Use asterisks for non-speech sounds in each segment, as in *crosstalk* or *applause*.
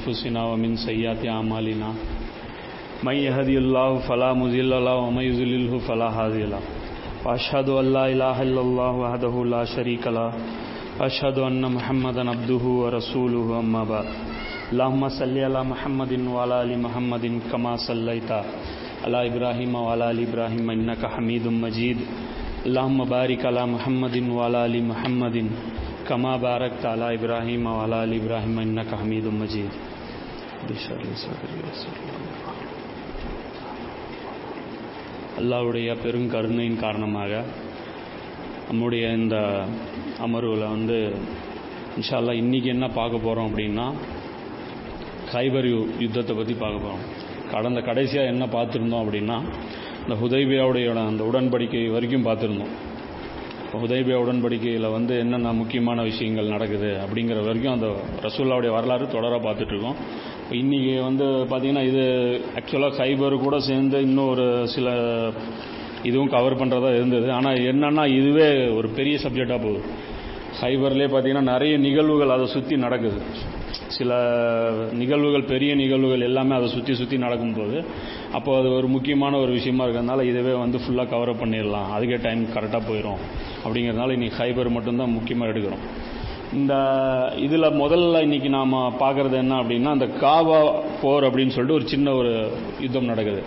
أنفسنا ومن سيئات أعمالنا. من يهدي الله فلا مضل له ومن يضلله فلا هادي له. وأشهد أن لا إله إلا الله وحده لا شريك له. وأشهد أن محمدا عبده ورسوله أما بعد. اللهم صل على محمد وعلى آل محمد كما صليت على إبراهيم وعلى آل إبراهيم إنك حميد مجيد. اللهم بارك على محمد وعلى آل محمد كما باركت على إبراهيم وعلى آل إبراهيم إنك حميد مجيد. அல்லாவுடைய பெருங்கருணையின் காரணமாக நம்முடைய இந்த அமர்வில் வந்து இன்ஷால்லா இன்றைக்கி என்ன பார்க்க போகிறோம் அப்படின்னா கைபர் யுத்தத்தை பற்றி பார்க்க போகிறோம் கடந்த கடைசியாக என்ன பார்த்துருந்தோம் அப்படின்னா இந்த ஹுதைபியாவுடைய அந்த உடன்படிக்கை வரைக்கும் பார்த்துருந்தோம். ஹுதைபியா உடன்படிக்கையில் வந்து என்னென்ன முக்கியமான விஷயங்கள் நடக்குது அப்படிங்கிற வரைக்கும் அந்த ரசூல்லாவுடைய வரலாறு தொடராக பார்த்துட்ருக்கோம் இன்றைக்கி வந்து பார்த்திங்கன்னா இது ஆக்சுவலாக சைபர் கூட சேர்ந்து இன்னும் ஒரு சில இதுவும் கவர் பண்ணுறதா இருந்தது. ஆனால் என்னென்னா இதுவே ஒரு பெரிய சப்ஜெக்டாக போகுது. சைபர்லேயே பார்த்தீங்கன்னா நிறைய நிகழ்வுகள் அதை சுற்றி நடக்குது. சில நிகழ்வுகள் பெரிய நிகழ்வுகள் எல்லாமே அதை சுற்றி சுற்றி நடக்கும்போது அப்போ அது ஒரு முக்கியமான ஒரு விஷயமா இருக்கிறதுனால இதுவே வந்து ஃபுல்லாக கவர் பண்ணிடலாம். அதுக்கே டைம் கரெக்டாக போயிடும் அப்படிங்கிறதுனால இன்னைக்கு ஹைபர் மட்டும்தான் முக்கியமாக எடுக்கிறோம். இந்த இதில் முதல்ல இன்னைக்கு நாம் பார்க்குறது என்ன அப்படின்னா அந்த காபா போர் அப்படின்னு சொல்லிட்டு ஒரு சின்ன ஒரு யுத்தம் நடக்குது.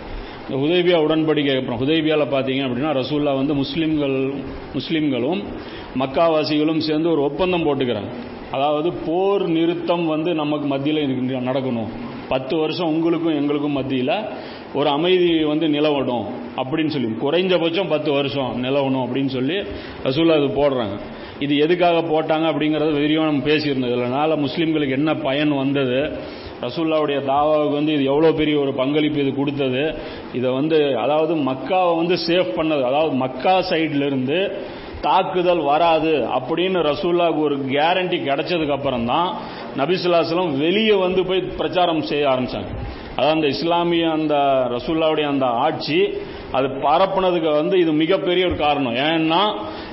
இந்த ஹுதைபியா உடன்படிக்கை அப்புறம் உதவியால் பார்த்தீங்க அப்படின்னா ரசூல்லா வந்து முஸ்லீம்கள் முஸ்லீம்களும் மக்காவாசிகளும் சேர்ந்து ஒரு ஒப்பந்தம் போட்டுக்கிறாங்க. அதாவது போர் நிறுத்தம் வந்து நமக்கு மத்தியில் நடக்கணும். பத்து வருஷம் உங்களுக்கும் எங்களுக்கும் மத்தியில் ஒரு அமைதி வந்து நிலவடும் அப்படின்னு சொல்லி குறைஞ்சபட்சம் பத்து வருஷம் நிலவணும் அப்படின்னு சொல்லி ரசூல்லா அது போடுறாங்க. இது எதுக்காக போட்டாங்க அப்படிங்கிறத விரிவாக நம்ம பேசியிருந்தது இதனால முஸ்லீம்களுக்கு என்ன பயன் வந்தது? ரசூல்லாவுடைய தாவாவுக்கு வந்து இது எவ்வளோ பெரிய ஒரு பங்களிப்பு இது கொடுத்தது? இதை வந்து அதாவது மக்காவை வந்து சேஃப் பண்ணது அதாவது மக்கா சைட்லேருந்து தாக்குதல் வராது அப்படின்னு ரசூல்லாவுக்கு ஒரு கேரண்டி கிடைச்சதுக்கு அப்புறம் தான் நபிசுல்லாஸ்லாம் வெளியே வந்து போய் பிரச்சாரம் செய்ய ஆரம்பிச்சாங்க. அதாவது அந்த இஸ்லாமிய அந்த ரசூல்லாவுடைய அந்த ஆட்சி அது பரப்புனதுக்கு வந்து இது மிகப்பெரிய ஒரு காரணம். ஏன்னா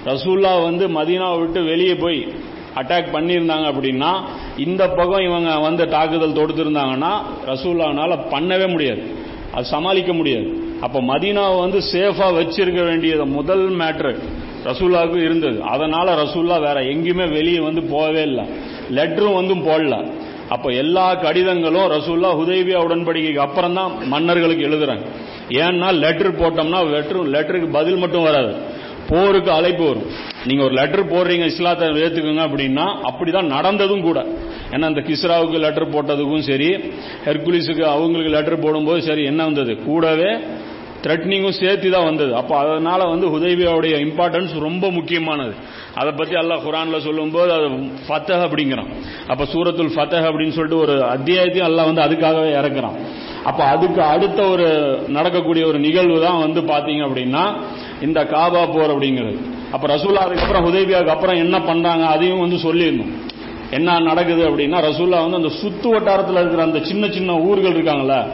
ரசூல்லா வந்து மதீனாவை விட்டு வெளியே போய் அட்டாக் பண்ணியிருந்தாங்க அப்படின்னா இந்த பக்கம் இவங்க வந்து தாக்குதல் தொடுத்திருந்தாங்கன்னா ரசூல்லானால பண்ணவே முடியாது. அது சமாளிக்க முடியாது. அப்போ மதீனாவை வந்து சேஃபாக வச்சிருக்க வேண்டியது முதல் மேட்ரு ரசூல்லாவுக்கு இருந்தது. அதனால ரசூல்லா வேற எங்கேயுமே வெளியே வந்து போகவே இல்லை. லெட்டரும் வந்து போடல. அப்போ எல்லா கடிதங்களும் ரசூல்லா ஹுதேபியா உடன்படிக்கைக்கு அப்புறம் தான் மன்னர்களுக்கு எழுதுறாங்க. ஏன்னா லெட்டர் போட்டோம்னா லெட்டர் லெட்டருக்கு பதில் மட்டும் வராது. போருக்கு அழைப்பு வரும். நீங்க ஒரு லெட்டர் போடுறீங்க இஸ்லாத்தை ஏத்துக்குங்க அப்படின்னா அப்படிதான் நடந்ததும் கூட. ஏன்னா இந்த கிஸ்ராவுக்கு லெட்டர் போட்டதுக்கும் சரி ஹெர்குலிஸுக்கு அவங்களுக்கு லெட்டர் போடும்போது சரி என்ன வந்தது? கூடவே த்ரெட்னிங்கும் சேர்த்து தான் வந்தது. அப்போ அதனால வந்து ஹுதைபியாவுடைய இம்பார்ட்டன்ஸ் ரொம்ப முக்கியமானது. அதை பத்தி அல்லாஹ் குரான்ல சொல்லும்போது அது ஃபத்தஹ் அப்படிங்கிறான். அப்ப சூரத்துல் ஃபத்தஹ் அப்படின்னு சொல்லிட்டு ஒரு அத்தியாயத்தையும் அல்லாஹ் வந்து அதுக்காகவே இறக்குறான். அப்ப அதுக்கு அடுத்த ஒரு நடக்கக்கூடிய ஒரு நிகழ்வு தான் வந்து பாத்தீங்க அப்படின்னா இந்த காபா போர் அப்படிங்கிறது. அப்ப ரசூல்லா அதுக்கப்புறம் ஹுதைபியாவுக்கு அப்புறம் என்ன பண்றாங்க அதையும் வந்து சொல்லியிருந்தோம் என்ன நடக்குது அப்படின்னா ரசூல்லா வந்து அந்த சுத்து வட்டாரத்தில் இருக்கிற அந்த சின்ன சின்ன ஊர்கள் இருக்காங்கள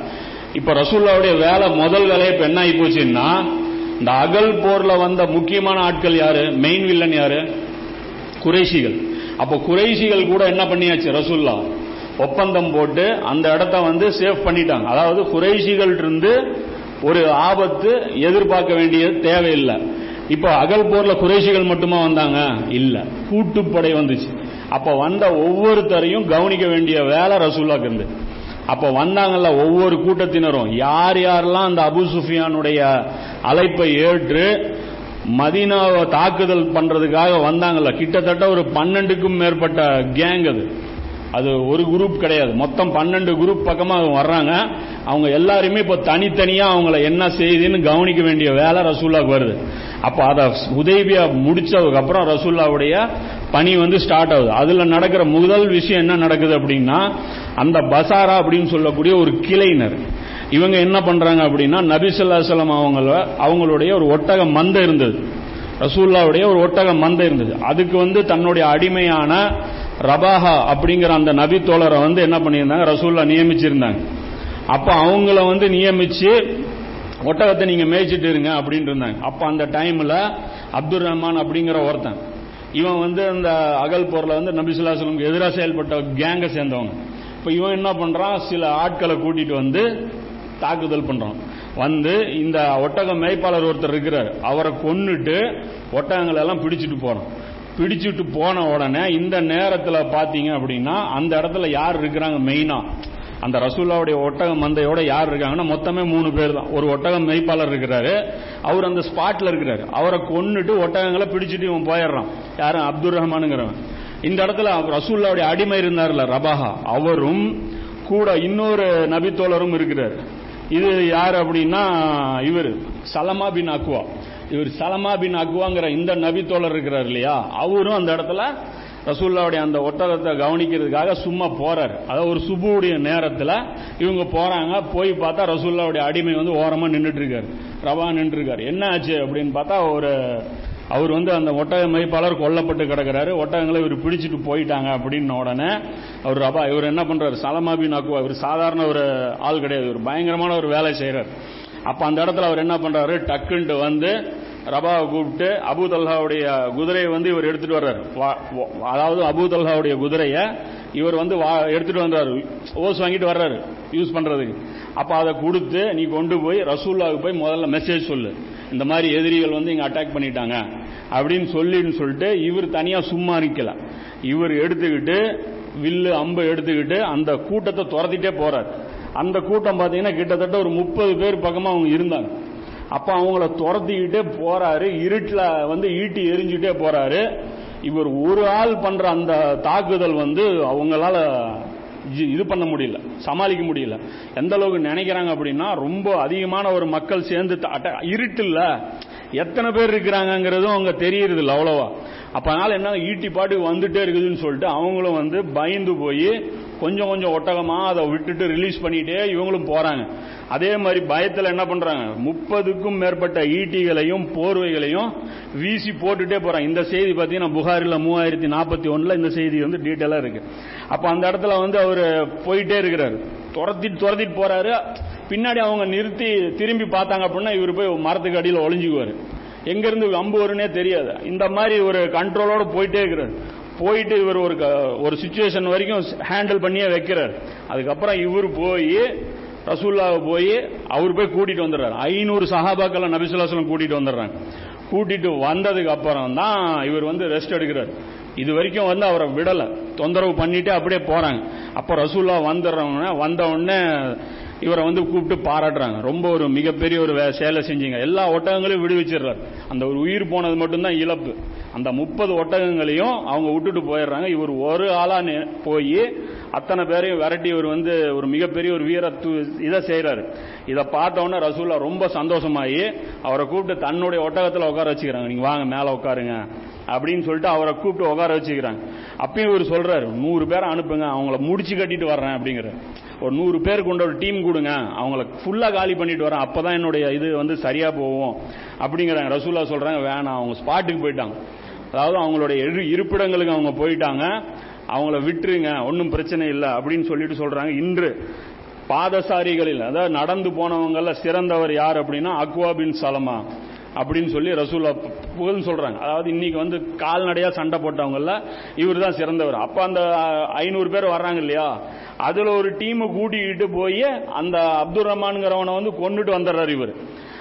இப்ப ரசூல்லாவுடைய வேலை முதல் வேலையை இப்ப என்ன ஆகி போச்சுன்னா இந்த அகல் போர்ல வந்த முக்கியமான ஆட்கள் யாரு? மெயின் வில்லன் யாரு? குறைஷிகள். அப்போ குறைஷிகள் கூட என்ன பண்ணியாச்சு? ரசூல்லா. ஒப்பந்தம் போட்டு அந்த இடத்த வந்து சேஃப் பண்ணிட்டாங்க. அதாவது குறைஷிகள் இருந்து ஒரு ஆபத்து எதிர்பார்க்க வேண்டியது தேவையில்லை. இப்போ அகல் போர்ல குறைஷிகள் மட்டுமா வந்தாங்க? இல்ல. கூட்டுப்படை வந்துச்சு. அப்ப வந்த ஒவ்வொருத்தரையும் கவனிக்க வேண்டிய வேலை ரசூல்லாக்கு இருந்து. அப்ப வந்தாங்கல்ல ஒவ்வொரு கூட்டத்தினரும். யார் யாரெல்லாம் அந்த அபு சுஃபியானுடைய அழைப்பை ஏற்று மதீனாவை தாக்குதல் பண்றதுக்காக வந்தாங்கல்ல. கிட்டத்தட்ட ஒரு பன்னெண்டுக்கும் மேற்பட்ட கேங் அது. அது ஒரு குரூப் கிடையாது. மொத்தம் பன்னெண்டு குரூப் பக்கமாக அவங்க வர்றாங்க. அவங்க எல்லாருமே இப்போ தனித்தனியாக அவங்கள என்ன செய்யுதுன்னு கவனிக்க வேண்டிய வேலை ரசூல்லாவுக்கு வருது. அப்போ அதை உதவியா முடிச்சதுக்கு அப்புறம் ரசூல்லாவுடைய பணி வந்து ஸ்டார்ட் ஆகுது. அதில் நடக்கிற முதல் விஷயம் என்ன நடக்குது அப்படின்னா அந்த பசாரா அப்படின்னு சொல்லக்கூடிய ஒரு கிளைனர் இவங்க என்ன பண்றாங்க அப்படின்னா நபிசுல்லாசலம் அவங்கள அவங்களுடைய ஒரு ஒட்டக மந்தை இருந்தது. ரசூல்லாவுடைய ஒரு ஒட்டக மந்தை இருந்தது. அதுக்கு வந்து தன்னுடைய அடிமையான ரபாஹா அப்படிங்கிற அந்த நபி தோழரை வந்து என்ன பண்ணியிருந்தாங்க? ரசூல்லா நியமிச்சிருந்தாங்க. அப்ப அவங்கள வந்து நியமிச்சு ஒட்டகத்தை நீங்க மேய்ச்சிட்டு இருங்க அப்படின்ட்டு இருந்தாங்க. அப்ப அந்த டைம்ல அப்துல் ரஹ்மான் அப்படிங்கிற ஒருத்தன் இவன் வந்து அந்த அகல் போர்ல வந்து நபிசுல்லாஸ்லமுக்கு எதிராக செயல்பட்ட கேங்கை சேர்ந்தவங்க. இப்ப இவன் என்ன பண்றான்? சில ஆட்களை கூட்டிட்டு வந்து தாக்குதல் பண்றான். வந்து இந்த ஒட்டக மேய்ப்பாளர் ஒருத்தர் இருக்கிறார். அவரை கொன்னுட்டு ஒட்டகங்களை எல்லாம் பிடிச்சிட்டு போறான். பிடிச்சிட்டு போன உடனே இந்த நேரத்தில் பார்த்தீங்க அப்படின்னா அந்த இடத்துல யார் இருக்கிறாங்க மெயினா அந்த ரசூல்லாவுடைய ஒட்டக மந்தையோட யார் இருக்காங்கன்னா மொத்தமே மூணு பேர் தான். ஒரு ஒட்டகம் மெய்ப்பாளர் இருக்கிறாரு. அவர் அந்த ஸ்பாட்ல இருக்கிறாரு. அவரை கொன்னுட்டு ஒட்டகங்களை பிடிச்சிட்டு இவன் போயிடுறான். யாரும் அப்துல் ரஹ்மானுங்கிறவன். இந்த இடத்துல ரசூல்லாவுடைய அடிமை இருந்தார்ல ரபாஹா. அவரும் கூட இன்னொரு நபித்தோழரும் இருக்கிறார். இது யார் அப்படின்னா இவர் சலமா பின் அக்வா. இவர் சலமா பின் அக்வாங்கிற இந்த நபித்தோழர் இருக்கிறார் இல்லையா? அவரும் அந்த இடத்துல ரசூல்லாவுடைய அந்த ஒட்டகத்தை கவனிக்கிறதுக்காக சும்மா போறார். அதாவது ஒரு சுபுடைய நேரத்தில் இவங்க போறாங்க போய் பார்த்தா ரசூல்லாவுடைய அடிமை வந்து ஓரமாக நின்றுட்டு இருக்காரு. ரவா நின்று இருக்காரு. என்ன ஆச்சு அப்படின்னு பார்த்தா ஒரு அவர் வந்து அந்த ஒட்டக மதிப்பாளர் கொல்லப்பட்டு கிடக்கிறாரு. ஒட்டகங்களை இவர் பிடிச்சிட்டு போயிட்டாங்க அப்படின்ன உடனே அவர் ரபா இவர் என்ன பண்றாரு? சலமாபி அக்குவா இவர் சாதாரண ஒரு ஆள் கிடையாது. ஒரு பயங்கரமான ஒரு வேலை செய்கிறார் அப்ப அந்த இடத்துல அவர் என்ன பண்றாரு? டக்குன்ட்டு வந்து ரபாவை கூப்பிட்டு அபு தல்ஹாவுடைய குதிரையை வந்து இவர் எடுத்துட்டு வர்றாரு. அதாவது அபு தல்ஹாவுடைய குதிரையை இவர் வந்து எடுத்துட்டு வந்தாரு. ஓஸ் வாங்கிட்டு வர்றாரு யூஸ் பண்றதுக்கு. அப்ப அதை கொடுத்து நீ கொண்டு போய் ரசூல்லாவுக்கு போய் முதல்ல மெசேஜ் சொல்லு. இந்த மாதிரி எதிரிகள் வந்து இங்க அட்டாக் பண்ணிட்டாங்க. அப்படின்னு சொல்லின்னு சொல்லிட்டு இவர் தனியா சும்மா நிக்கல. இவர் எடுத்துக்கிட்டு வில்லு அம்பு எடுத்துக்கிட்டு அந்த கூட்டத்தை துரத்திட்டே போறாரு. அந்த கூட்டம் பார்த்தீங்கன்னா கிட்டத்தட்ட ஒரு முப்பது பேர் பக்கமா அவங்க இருந்தாங்க. அப்ப அவங்கள துரத்திக்கிட்டே போறாரு இருட்டில் வந்து ஈட்டி எரிஞ்சுட்டே போறாரு. இவர் ஒரு ஆள் பண்ற அந்த தாக்குதல் வந்து அவங்களால இது பண்ண முடியல சமாளிக்க முடியல. எந்த அளவுக்கு நினைக்கிறாங்க அப்படின்னா ரொம்ப அதிகமான ஒரு மக்கள் சேர்ந்து இருட்டில் எத்தனை பேர் இருக்கிறாங்கிறதும் அவங்க தெரியறது இல்லை அவ்வளவா. அப்ப அதனால என்ன ஈட்டி பாட்டுக்கு வந்துட்டே இருக்குதுன்னு சொல்லிட்டு அவங்களும் வந்து பயந்து போய் கொஞ்சம் கொஞ்சம் ஒட்டகமா அதை விட்டுட்டு ரிலீஸ் பண்ணிட்டே இவங்களும் போறாங்க. அதே மாதிரி பயத்தில் என்ன பண்றாங்க? முப்பதுக்கும் மேற்பட்ட ஈட்டிகளையும் போர்வைகளையும் வீசி போட்டுட்டே போறாங்க. இந்த செய்தி பார்த்தீங்கன்னா புகாரில் மூவாயிரத்தி நாற்பத்தி ஒன்னுல இந்த செய்தி வந்து டீட்டெயிலா இருக்கு. அப்ப அந்த இடத்துல வந்து அவர் போயிட்டே இருக்கிறாரு. துரத்திட்டு துரத்திட்டு போறாரு. பின்னாடி அவங்க நிறுத்தி திரும்பி பார்த்தாங்க அப்படின்னா இவர் போய் மரத்துக்கு அடியில் ஒளிஞ்சுக்குவாரு. எங்க இருந்து அம்பு வரும்னே தெரியாது. இந்த மாதிரி ஒரு கண்ட்ரோலோட போயிட்டே இருக்கிறார். போயிட்டு இவர் ஒரு ஒரு சுச்சுவேஷன் வரைக்கும் ஹேண்டில் பண்ணியே வைக்கிறார். அதுக்கப்புறம் இவர் போய் ரசூல்லாவை போய் அவர் போய் கூட்டிட்டு வந்துடுறாரு. ஐநூறு சஹாபாக்களை நபிசுல்லாசலம் கூட்டிட்டு வந்துடுறாங்க. கூட்டிட்டு வந்ததுக்கு அப்புறம் தான் இவர் வந்து ரெஸ்ட் எடுக்கிறார். இது வரைக்கும் வந்து அவரை விடலை. தொந்தரவு பண்ணிட்டு அப்படியே போறாங்க. அப்போ ரசூல்லா வந்துடுறவங்க வந்த உடனே இவரை வந்து கூப்பிட்டு பாராட்டுறாங்க. ரொம்ப ஒரு மிகப்பெரிய ஒரு சேலை செஞ்சீங்க. எல்லா ஒட்டகங்களையும் விடுவிச்சிடுறாரு. அந்த ஒரு உயிர் போனது மட்டும்தான் இழப்பு. அந்த முப்பது ஒட்டகங்களையும் அவங்க விட்டுட்டு போயிடுறாங்க. இவர் ஒரு ஆளா போய் அத்தனை பேரையும் விரட்டி இவர் வந்து ஒரு மிகப்பெரிய ஒரு வீரத்து இதை செய்யறாரு இதை பார்த்தோன்னே ரசூல்லா ரொம்ப சந்தோஷமாயி அவரை கூப்பிட்டு தன்னுடைய ஒட்டகத்தில் உட்கார வச்சுக்கிறாங்க. நீங்க வாங்க மேலே உட்காருங்க அப்படின்னு சொல்லிட்டு அவரை கூப்பிட்டு உட்கார வச்சுக்கிறாங்க. அப்பயும் இவர் சொல்றாரு நூறு பேரை அனுப்புங்க அவங்கள முடிச்சு கட்டிட்டு வர்றேன் அப்படிங்கிற ஒரு நூறு பேர் கொண்ட ஒரு டீம் கொடுங்க அவங்கள ஃபுல்லாக காலி பண்ணிட்டு வரேன் அப்பதான் என்னுடைய இது வந்து சரியா போகும் அப்படிங்கிறாங்க. ரசூல்லா சொல்றாங்க வேணாம் அவங்க ஸ்பாட்டுக்கு போயிட்டாங்க. அதாவது அவங்களுடைய இருப்பிடங்களுக்கு அவங்க போயிட்டாங்க. அவங்கள விட்டுருங்க ஒன்றும் பிரச்சனை இல்லை அப்படின்னு சொல்லிட்டு சொல்றாங்க. இன்று பாதசாரிகளில் அதாவது நடந்து போனவங்கள சிறந்தவர் யார் அப்படின்னா அக்வா பின் சலமா அப்படின்னு சொல்லி ரசூலா புகழ் சொல்றாங்க. அதாவது இன்னைக்கு வந்து கால்நடையா சண்டை போட்டவங்கள இவர் தான் சிறந்தவர். அப்ப அந்த ஐநூறு பேர் வர்றாங்க இல்லையா? அதுல ஒரு டீமை கூட்டிக்கிட்டு போய் அந்த அப்துல் ரஹ்மான்ங்கிறவனை வந்து கொண்டுட்டு வந்துடுறாரு இவர்.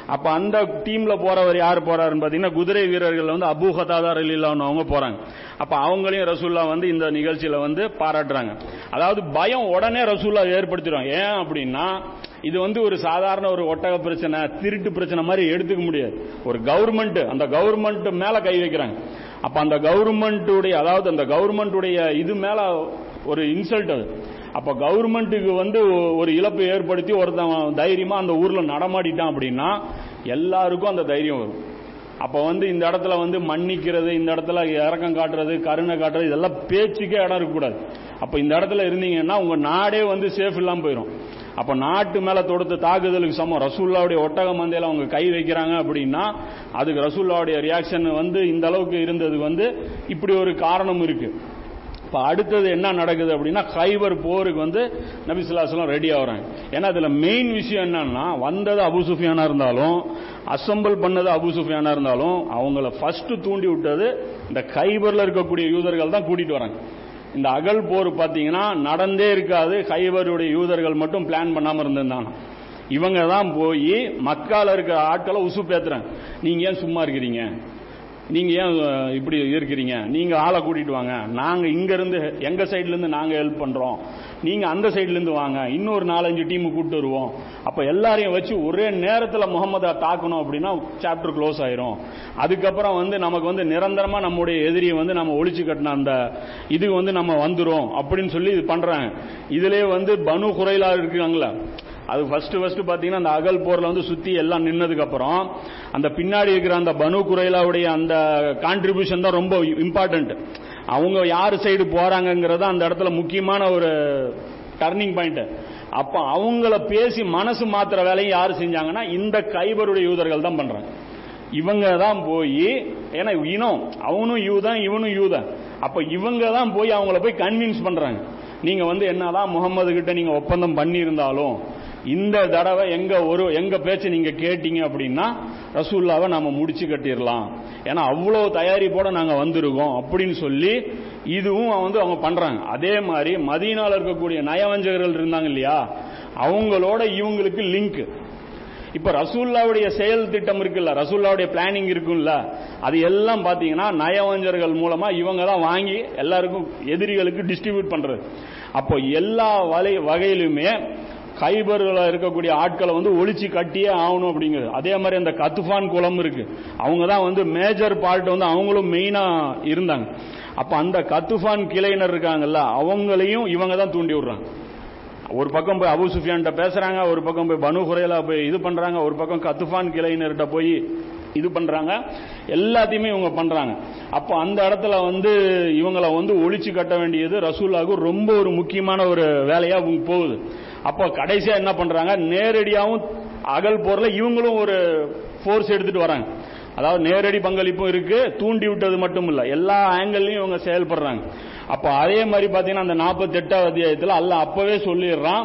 அப்ப அந்த டீம்ல போறவர் யார் போறாருன்னு பாத்தீங்கன்னா குதிரை வீரர்கள் வந்து அபு ஹதாதார் அவங்க போறாங்க. அப்ப அவங்களையும் ரசூல்லா வந்து இந்த நிகழ்ச்சியில வந்து பாராட்டுறாங்க. அதாவது பயம் உடனே ரசூல்லா ஏற்படுத்திடுவாங்க. ஏன் அப்படின்னா இது வந்து ஒரு சாதாரண ஒரு ஒட்டக பிரச்சனை திருட்டு பிரச்சனை மாதிரி எடுத்துக்க முடியாது. ஒரு கவர்மெண்ட் அந்த கவர்மெண்ட் மேல கை வைக்கிறாங்க. அப்ப அந்த கவர்மெண்ட்டுடைய அதாவது அந்த கவர்மெண்ட்டுடைய இது மேல ஒரு இன்சல்ட் அது. அப்ப கவர்மெண்ட்டுக்கு வந்து ஒரு இழப்பு ஏற்படுத்தி ஒருத்தன் தைரியமா அந்த ஊர்ல நடமாடிட்டான் அப்படின்னா எல்லாருக்கும் அந்த தைரியம் வரும். அப்ப வந்து இந்த இடத்துல வந்து மன்னிக்கிறது இந்த இடத்துல இறக்கம் காட்டுறது கருணை காட்டுறது இதெல்லாம் பேச்சுக்கே இடம் இருக்கக்கூடாது. அப்ப இந்த இடத்துல இருந்தீங்கன்னா உங்க நாடே வந்து சேஃப் இல்லாம போயிடும் அப்ப நாட்டு மேல தொடுத்த தாக்குதலுக்கு சமம். ரசூல்லாவுடைய ஒட்டக மந்தையில அவங்க கை வைக்கிறாங்க அப்படின்னா அதுக்கு ரசூல்லாவுடைய ரியாக்ஷன் வந்து இந்த அளவுக்கு இருந்தது வந்து இப்படி ஒரு காரணம் இருக்கு. இப்ப அடுத்தது என்ன நடக்குது அப்படின்னா ஹைபர் போருக்கு வந்து நபிசுல்லாஸ்லாம் ரெடி ஆகிறாங்க. ஏன்னா அதுல மெயின் விஷயம் என்னன்னா வந்தது அபுசுஃபியானா இருந்தாலும் அசம்பிள் பண்ணது அபுசுஃபியானா இருந்தாலும் அவங்கள ஃபர்ஸ்ட் தூண்டி விட்டது இந்த கைபர்ல இருக்கக்கூடிய யூதர்கள் தான் கூட்டிட்டு வராங்க. இந்த அகல் போர் பாத்தீங்கன்னா நடந்தே இருக்காது ஹைபருடைய யூதர்கள் மட்டும் பிளான் பண்ணாம இருந்திருந்தாங்க. இவங்க தான் போய் மக்கால இருக்கிற ஆட்களை உசு பேத்துறாங்க நீங்க ஏன் சும்மா இருக்கிறீங்க? நீங்க ஏன் இப்படி இருக்கிறீங்க? நீங்க ஆளை கூட்டிட்டு வாங்க. நாங்க இங்க இருந்து எங்க சைடுல இருந்து நாங்க ஹெல்ப் பண்றோம். நீங்க அந்த சைடுல இருந்து வாங்க. இன்னொரு நாலஞ்சு டீம் கூப்பிட்டு வருவோம். அப்ப எல்லாரையும் வச்சு ஒரே நேரத்துல முகமதா தாக்கணும் அப்படின்னா சாப்டர் க்ளோஸ் ஆயிரும். அதுக்கப்புறம் வந்து நமக்கு வந்து நிரந்தரமா நம்முடைய எதிரியை வந்து நம்ம ஒழிச்சு கட்டின அந்த இது வந்து நம்ம வந்துரும் அப்படின்னு சொல்லி இது பண்றாங்க இதுலயே வந்து பனு குறைலா இருக்காங்களா அது ஃபர்ஸ்ட் ஃபர்ஸ்ட் பாத்தீங்கன்னா அந்த அகல் போர்ல வந்து சுத்தி எல்லாம் நின்னதுக்கு அப்புறம் அந்த பின்னாடி இருக்கிற அந்த பனு குரேலாவுடைய அந்த கான்ட்ரிபியூஷன் தான் ரொம்ப இம்பார்ட்டன்ட் அவங்க யார் சைடு போறாங்கிறத அந்த இடத்துல முக்கியமான ஒரு டர்னிங் பாயிண்ட் அப்ப அவங்கள பேசி மனசு மாத்திர வேலையை யார் செஞ்சாங்கன்னா இந்த கைபருடைய யூதர்கள் தான் பண்றாங்க. இவங்க தான் போய் ஏன்னா இனம் அவனும் யூதான் இவனும் யூதான் அப்ப இவங்க தான் போய் அவங்கள போய் கன்வின்ஸ் பண்றாங்க. நீங்க வந்து என்னதான் முகமது கிட்ட நீங்க ஒப்பந்தம் பண்ணியிருந்தாலும் இந்த தடவை எங்க ஒரு எங்க பேச்சை நீங்க கேட்டீங்க அப்படின்னா ரசூல்லாவை நாம முடிச்சு கட்டிடலாம் ஏன்னா அவ்வளவு தயாரிப்போட நாங்க வந்திருக்கோம் அப்படின்னு சொல்லி இதுவும் வந்து அவங்க பண்றாங்க. அதே மாதிரி மதியனால இருக்கக்கூடிய நயவஞ்சகர்கள் இருந்தாங்க இல்லையா? அவங்களோட இவங்களுக்கு லிங்க். இப்ப ரசூல்லாவுடைய செயல் திட்டம் இருக்குல்ல ரசூல்லாவுடைய பிளானிங் இருக்குல்ல அது எல்லாம் பாத்தீங்கன்னா நயவஞ்சர்கள் மூலமா இவங்க தான் வாங்கி எல்லாருக்கும் எதிரிகளுக்கு டிஸ்ட்ரிபியூட் பண்றது. அப்போ எல்லா வலை வகையிலுமே கைபர்ல இருக்கக்கூடிய ஆட்களை வந்து ஒழிச்சு கட்டியே ஆகணும் அப்படிங்கிறது. அதே மாதிரி அந்த கத்துஃபான் குளம் இருக்கு. அவங்க தான் வந்து மேஜர் பார்ட் வந்து அவங்களும் மெயினா இருந்தாங்க. அப்ப அந்த கத்துஃபான் கிளையினர் இருக்காங்கல்ல அவங்களையும் இவங்க தான் தூண்டி விடுறாங்க. ஒரு பக்கம் போய் அபு சுஃபியான்ட்ட பேசுறாங்க ஒரு பக்கம் போய் பனு குறையில போய் இது பண்றாங்க ஒரு பக்கம் கத்துஃபான் கிளையினர்கிட்ட போய் இது பண்றாங்க. எல்லாத்தையுமே இவங்க பண்றாங்க. அப்போ அந்த இடத்துல வந்து இவங்களை வந்து ஒழிச்சு கட்ட வேண்டியது ரசூல்லாவுக்கு ரொம்ப ஒரு முக்கியமான ஒரு வேலையா போகுது. அப்போ கடைசியா என்ன பண்றாங்க? நேரடியாகவும் அகல் போர்ல இவங்களும் ஒரு ஃபோர்ஸ் எடுத்துட்டு வராங்க. அதாவது நேரடி பங்களிப்பும் இருக்கு தூண்டி விட்டது மட்டும் இல்ல எல்லா ஆங்கிள்லயும் இவங்க செயல்படுறாங்க. அப்ப அதே மாதிரி பாத்தீங்கன்னா அந்த நாற்பத்தி எட்டாவது அத்தியாயத்துல அல்ல அப்பவே சொல்லிடுறான்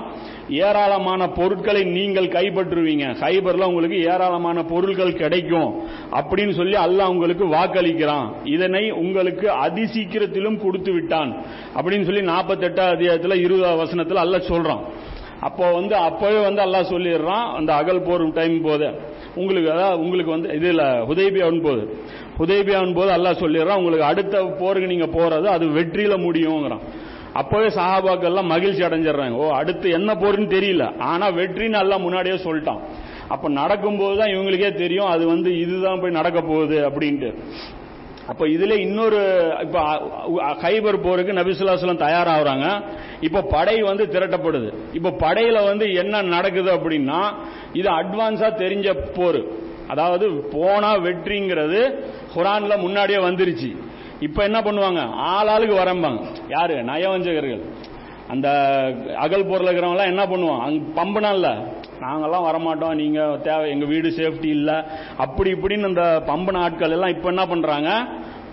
ஏராளமான பொருட்களை நீங்கள் கைப்பற்றுவீங்க. ஹைபர்ல உங்களுக்கு ஏராளமான பொருட்கள் கிடைக்கும் அப்படின்னு சொல்லி அல்லாஹ் உங்களுக்கு வாக்களிக்கிறான். இதனை உங்களுக்கு அதிசீக்கிரத்திலும் கொடுத்து விட்டான் அப்படின்னு சொல்லி நாற்பத்தி எட்டாவது அத்தியாயத்துல இருபதாவது வசனத்துல அல்ல சொல்றான். அப்போ வந்து அப்பவே வந்து அல்லாஹ் சொல்லிடுறான் அந்த அகல் போர் டைம் போது. உங்களுக்கு அதாவது உங்களுக்கு வந்து இதுல ஹுதைபியாவின் போது. ஹுதைபியாவின் போது அல்லாஹ் சொல்லிடுறான் உங்களுக்கு அடுத்த போருக்கு நீங்க போறது அது வெற்றியில முடியுங்கிறான். அப்பவே சஹாபாக்கள்லாம் மகிழ்ச்சி அடைஞ்சிடுறாங்க. ஓ அடுத்து என்ன போருன்னு தெரியல. ஆனா வெற்றின்னு எல்லாம் முன்னாடியே சொல்லிட்டான். அப்ப நடக்கும்போது தான் இவங்களுக்கே தெரியும் அது வந்து இதுதான் போய் நடக்க போகுது அப்படின்ட்டு. அப்ப இதுல இன்னொரு இப்ப ஹைபர் போருக்கு நபிசுல்லாஸ்லாம் தயாராகிறாங்க. இப்ப படை வந்து திரட்டப்படுது. இப்ப படையில வந்து என்ன நடக்குது அப்படின்னா இது அட்வான்ஸா தெரிஞ்ச போர். அதாவது போனா வெற்றிங்கிறது குரான்ல முன்னாடியே வந்துருச்சு. இப்ப என்ன பண்ணுவாங்க? ஆளாளுக்கு வரம்பாங்க. யாரு? நயவஞ்சகர்கள். அந்த அகல் போர்ல இருக்கிறவங்க என்ன பண்ணுவான் அங்க பம்பனால நாங்கெல்லாம் வரமாட்டோம். நீங்க தேவை எங்க வீடு சேஃப்டி இல்ல. அப்படி இப்படின்னு அந்த பம்பன ஆட்கள் எல்லாம் இப்ப என்ன பண்றாங்க?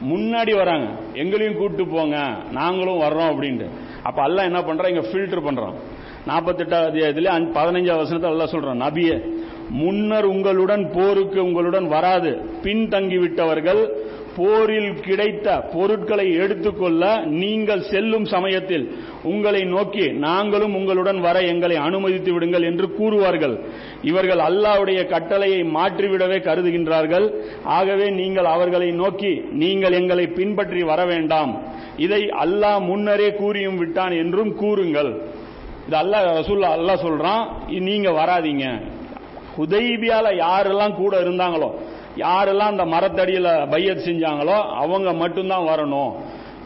முன்னாடி வராங்க. எங்களையும் கூப்பிட்டு போங்க. நாங்களும் வர்றோம் அப்படின்ட்டு. அப்ப எல்லாம் என்ன பண்றான்? இங்க ஃபில்டர் பண்றான். நாற்பத்தெட்டாவது அத்தியாயத்திலே பதினஞ்சாவது வசனத்தை எல்லாம் சொல்றான். நபியே முன்னர் உங்களுடன் போருக்கு உங்களுடன் வராது. பின்தங்கி விட்டவர்கள் போரில் கிடைத்த பொருட்களை எடுத்துக்கொள்ள நீங்கள் செல்லும் சமயத்தில் உங்களை நோக்கி நாங்களும் உங்களுடன் வர எங்களை அனுமதித்து விடுங்கள் என்று கூறுவார்கள். இவர்கள் அல்லாவுடைய கட்டளையை மாற்றிவிடவே கருதுகின்றார்கள். ஆகவே நீங்கள் அவர்களை நோக்கி நீங்கள் எங்களை பின்பற்றி வர வேண்டாம். இதை அல்லாஹ் முன்னரே கூறியும் விட்டான் என்றும் கூறுங்கள். இது அல்லாஹ் ரசூல்லா அல்லாஹ் சொல்றான் நீங்க வராதீங்க. ஹுதைபியால யாரெல்லாம் கூட இருந்தாங்களோ யாரெல்லாம் அந்த மரத்தடியில் பையத் செஞ்சாங்களோ அவங்க மட்டும்தான் வரணும்.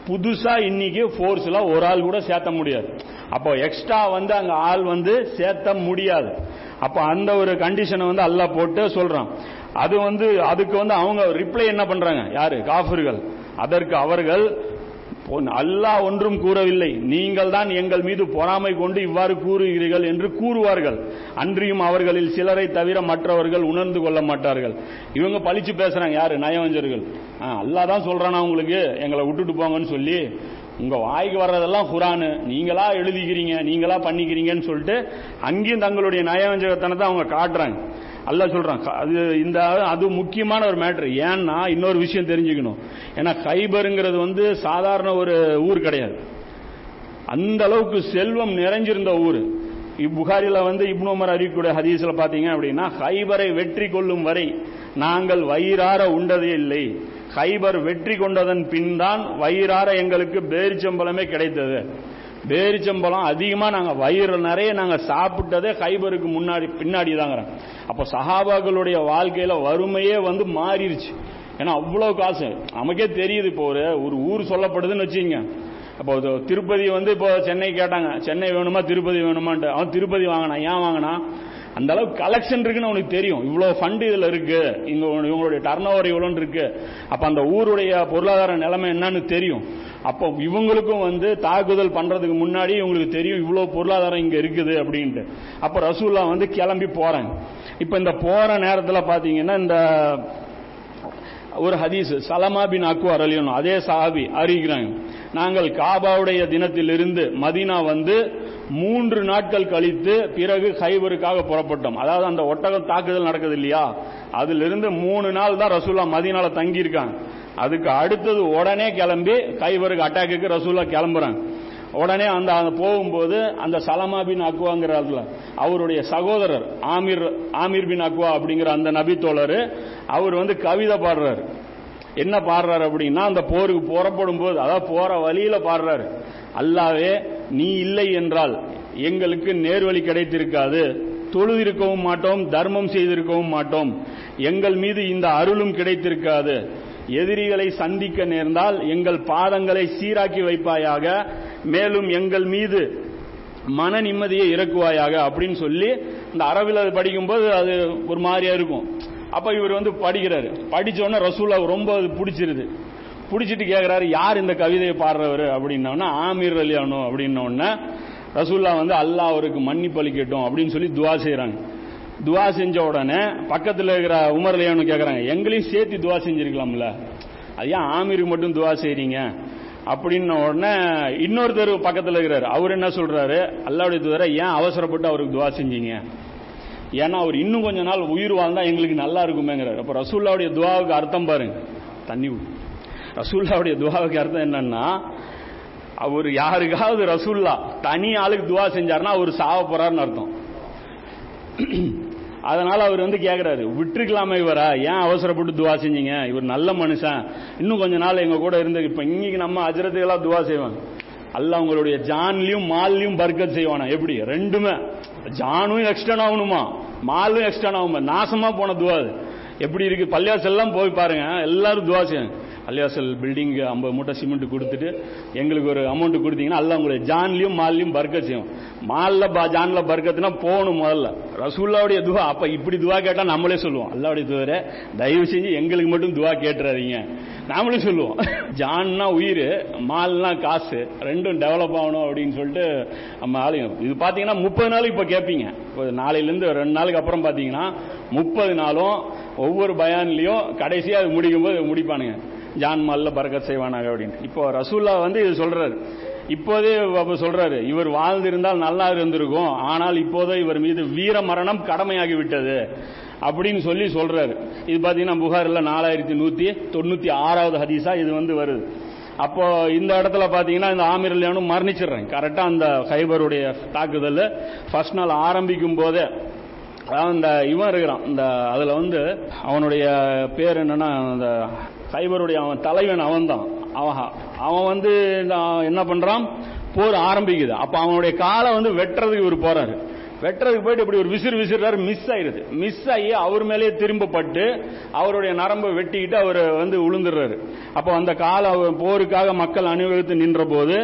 புதுசா இன்னைக்கு போர்ஸ்ல ஒரு ஆள் கூட சேர்த்த முடியாது. அப்போ எக்ஸ்ட்ரா வந்து அங்க ஆள் வந்து சேர்த்த முடியாது. அப்ப அந்த ஒரு கண்டிஷனை வந்து அல்ல போட்டு சொல்றான். அது வந்து அதுக்கு வந்து அவங்க ரிப்ளை என்ன பண்றாங்க? யாரு? காஃபர்கள். அதற்கு அவர்கள் அல்லாஹ் ஒன்றும் கூறவில்லை. நீங்கள் தான் எங்கள் மீது பொறாமை கொண்டு இவ்வாறு கூறுகிறீர்கள் என்று கூறுவார்கள். அன்றியும் அவர்களில் சிலரை தவிர மற்றவர்கள் உணர்ந்து கொள்ள மாட்டார்கள். இவங்க பழிச்சு பேசுறாங்க. யாரு? நயவஞ்சர்கள் ஆ, அல்லாஹ் தான் சொல்றானா உங்களுக்கு? எங்களை விட்டுட்டு போங்கன்னு சொல்லி. உங்க வாய்க்கு வர்றதெல்லாம் குரானு. நீங்களா எழுதிக்கிறீங்க நீங்களா பண்ணிக்கிறீங்கன்னு சொல்லிட்டு அங்கேயும் தங்களுடைய நயவஞ்சகத்தனத்தை அவங்க காட்டுறாங்க. அல்ல சொல்றான் அது இந்த அது முக்கியமான ஒரு மேட்ரு ஏன்னா இன்னொரு விஷயம் தெரிஞ்சுக்கணும். ஏன்னா கைபருங்கிறது வந்து சாதாரண ஒரு ஊர் கிடையாது. அந்த அளவுக்கு செல்வம் நிறைஞ்சிருந்த ஊர். இப்புகாரில வந்து இப்னோமர் அறிவிக்கூடிய ஹதீஸ்ல பாத்தீங்க அப்படின்னா ஹைபரை வெற்றி கொள்ளும் வரை நாங்கள் வயிறார உண்டதே இல்லை. ஹைபர் வெற்றி கொண்டதன் பின் தான் வயிறார எங்களுக்கு பேரிச்சம்பளமே கிடைத்தது. பேரிச்சம்பழம் அதிகமா நாங்க வயிறு நிறைய நாங்க சாப்பிட்டதே ஹைபருக்கு முன்னாடி பின்னாடி தாங்கிறோம் அப்போ சஹாபாக்களுடைய வாழ்க்கையில வறுமையே வந்து மாறிடுச்சு ஏன்னா அவ்வளவு காசு. நமக்கே தெரியுது இப்போ ஒரு ஒரு ஊர் சொல்லப்படுதுன்னு வச்சுங்க அப்போ இது திருப்பதி வந்து இப்போ சென்னை கேட்டாங்க. சென்னை வேணுமா திருப்பதி வேணுமான்ட்டு. அவன் திருப்பதி வாங்கினான். ஏன் வாங்கினான்? அந்த அளவுக்கு கலெக்ஷன் இருக்குன்னு அவனுக்கு தெரியும். இவ்வளவு ஃபண்ட் இதுல இருக்கு. இங்க இவங்களுடைய டர்ன் ஓவர் இவ்வளோன்னு இருக்கு. அப்ப அந்த ஊருடைய பொருளாதார நிலைமை என்னன்னு தெரியும். அப்போ இவங்களுக்கும் வந்து தாக்குதல் பண்றதுக்கு முன்னாடி இவங்களுக்கு தெரியும் இவ்வளவு பொருளாதாரம் இங்க இருக்குது அப்படின்ட்டு. அப்ப ரசூல்லா வந்து கிளம்பி போறாங்க. இப்ப இந்த போற நேரத்தில் பாத்தீங்கன்னா இந்த ஒரு ஹதீஸ் சலமா பின் அக்வார் அலியனும் அதே சாபி அறிவிக்கிறாங்க. நாங்கள் காபாவுடைய தினத்திலிருந்து மதீனா வந்து மூன்று நாட்கள் கழித்து பிறகு ஹைபருக்காக புறப்பட்டோம். அதாவது அந்த ஒட்டகம் தாக்குதல் நடக்குது இல்லையா அதிலிருந்து மூணு நாள் தான் ரசூல்லா மதீனால தங்கியிருக்காங்க. அதுக்கு அடுத்தது உடனே கிளம்பி கைவருக்கு அட்டாக்குக்கு ரசூல்லா கிளம்புறாங்க. உடனே அந்த போகும்போது அந்த சலமா பின் அக்வாங்கிற அவருடைய சகோதரர் ஆமீர் ஆமீர் பின் அக்வா அப்படிங்கிற அந்த நபி தோழர் அவர் வந்து கவிதை பாடுறாரு. என்ன பாடுறாரு அப்படின்னா அந்த போருக்கு புறப்படும் போது அதாவது போற வழியில பாடுறாரு. அல்லாவே நீ இல்லை என்றால் எங்களுக்கு நேர்வழி கிடைத்திருக்காது. தொழுதிருக்கவும் மாட்டோம் தர்மம் செய்திருக்கவும் மாட்டோம். எங்கள் மீது இந்த அருளும் கிடைத்திருக்காது. எதிரிகளை சந்திக்க நேர்ந்தால் எங்கள் பாதங்களை சீராக்கி வைப்பாயாக மேலும் எங்கள் மீது மன நிம்மதியை இறக்குவாயாக அப்படின்னு சொல்லி இந்த அரபில் அது படிக்கும்போது அது ஒரு மாதிரியா இருக்கும். அப்ப இவர் வந்து படிக்கிறாரு. படிச்சோன்னா ரசூலா ரொம்ப அது பிடிச்சிருது. பிடிச்சிட்டு கேட்கிறாரு யார் இந்த கவிதையை பாடுறவர்? அப்படின்னோடனே ஆமீர் அலியானோ அப்படின்ன உடனே ரசூல்லா வந்து அல்லாஹ் அவருக்கு மன்னிப்பு அளிக்கட்டும் அப்படின்னு சொல்லி துவா செய்கிறாங்க துவா செஞ்ச உடனே பக்கத்தில் இருக்கிற உமர் அலியானு கேட்கறாங்க எங்களையும் சேர்த்து துவா செஞ்சிருக்கலாம்ல? அது ஏன் ஆமீருக்கு மட்டும் துவா செய்றீங்க? அப்படின்ன உடனே இன்னொருத்தர் பக்கத்தில் இருக்கிறாரு. அவர் என்ன சொல்றாரு? அல்லாவுடைய தூதரை ஏன் அவசரப்பட்டு அவருக்கு துவா செஞ்சீங்க? ஏன்னா அவர் இன்னும் கொஞ்ச நாள் உயிர் வாழ்ந்தா எங்களுக்கு நல்லா இருக்குமேங்கிறார். அப்ப ரசூல்லாவுடைய துவாவுக்கு அர்த்தம் பாருங்க. தண்ணி விட்டு ரசூல்லாவுடைய துவாவுக்கு அர்த்தம் என்னன்னா அவர் யாருக்காவது ரசூல்லா தனி ஆளுக்கு துவா செஞ்சாருன்னா அவர் சாவ போறாருன்னு அர்த்தம். அதனால அவர் வந்து கேக்குறாரு விட்டுருக்கலாமே இவரா? ஏன் அவசரப்பட்டு துவா செஞ்சீங்க? இவர் நல்ல மனுஷன். இன்னும் கொஞ்ச நாள் எங்க கூட இருந்து இப்ப இன்னைக்கு நம்ம அஜரத்துகளா துவா செய்வாங்க. அல்ல அவங்களுடைய ஜான்லயும் மால்லையும் பர்க்கத் செய்வானா? எப்படி? ரெண்டுமே. ஜானும் எக்ஸ்டர்ன் ஆகணுமா? மாலும் எக்ஸ்டர்ன் ஆகுமா? நாசமா போன துவா எப்படி இருக்கு? பள்ளியாசல்லாம் போய் பாருங்க எல்லாரும் துவா செய்யுங்க அல்லியாசல் பில்டிங் ஐம்பது மூட்டை சிமெண்ட் கொடுத்துட்டு எங்களுக்கு ஒரு அமௌண்ட் கொடுத்தீங்கன்னா அல்ல உங்களுக்கு ஜான்லயும் மால்லையும் பர்க்கத் செய்யும். மால்ல ப- ஜான்ல பர்க்கத்துனா போகணும் முதல்ல. ரசூல்லாவுடைய துவா அப்ப இப்படி துவா கேட்டா நம்மளே சொல்லுவோம். அல்லாவுடைய துவரை தயவு செஞ்சு எங்களுக்கு மட்டும் துவா கேட்டுறாதீங்க. நாமளே சொல்லுவோம். ஜான்னா உயிர் மால்னா காசு. ரெண்டும் டெவலப் ஆகணும் அப்படின்னு சொல்லிட்டு நம்ம ஆளுங்க இது பாத்தீங்கன்னா முப்பது நாள் இப்ப கேட்பீங்க இப்போ நாளையிலேருந்து ரெண்டு நாளுக்கு அப்புறம் பாத்தீங்கன்னா முப்பது நாளும் ஒவ்வொரு பயான்லையும் கடைசியாக அது முடிக்கும் போது முடிப்பானுங்க. ஜான் மால்ல பறக்கத் செய்வானாங்க அப்படின்னு. இப்போ ரசூல்லா வந்து இது சொல்றாரு. இப்போதே சொல்றாரு இவர் வாழ்ந்திருந்தால் நல்லா இருந்திருக்கும் ஆனால் இப்போதே இவர் மீது வீர மரணம் கடமையாகி விட்டது அப்படின்னு சொல்லி சொல்றாரு. இது பாத்தீங்கன்னா புகாரில் நாலாயிரத்தி நூத்தி தொண்ணூத்தி ஆறாவது ஹதீஸா இது வந்து வருது. அப்போ இந்த இடத்துல பாத்தீங்கன்னா இந்த ஆமீர் மரணிச்சிடுறேன் கரெக்டா அந்த ஹைபருடைய தாக்குதல் ஃபர்ஸ்ட் நாள் ஆரம்பிக்கும் போதே அதாவது இந்த இவன் இருக்கிறான். இந்த அதுல வந்து அவனுடைய பேர் என்னன்னா அந்த சைபருடைய அவன் தலைவன் அவன் தான் அவன் அவன் வந்து என்ன பண்றான்? போர் ஆரம்பிக்குது. அப்ப அவனுடைய காலை வந்து வெட்டுறதுக்கு இவர் போறாரு. வெட்டுறதுக்கு போயிட்டு இப்படி ஒரு விசிறு விசிறாரு மிஸ் ஆயிருது மிஸ் ஆகி அவர் மேலேயே திரும்பப்பட்டு அவருடைய நரம்பை வெட்டிக்கிட்டு அவர் வந்து உளுந்துடுறாரு. அப்போ அந்த கால அவர் போருக்காக மக்கள் அணிவகுத்து நின்ற போது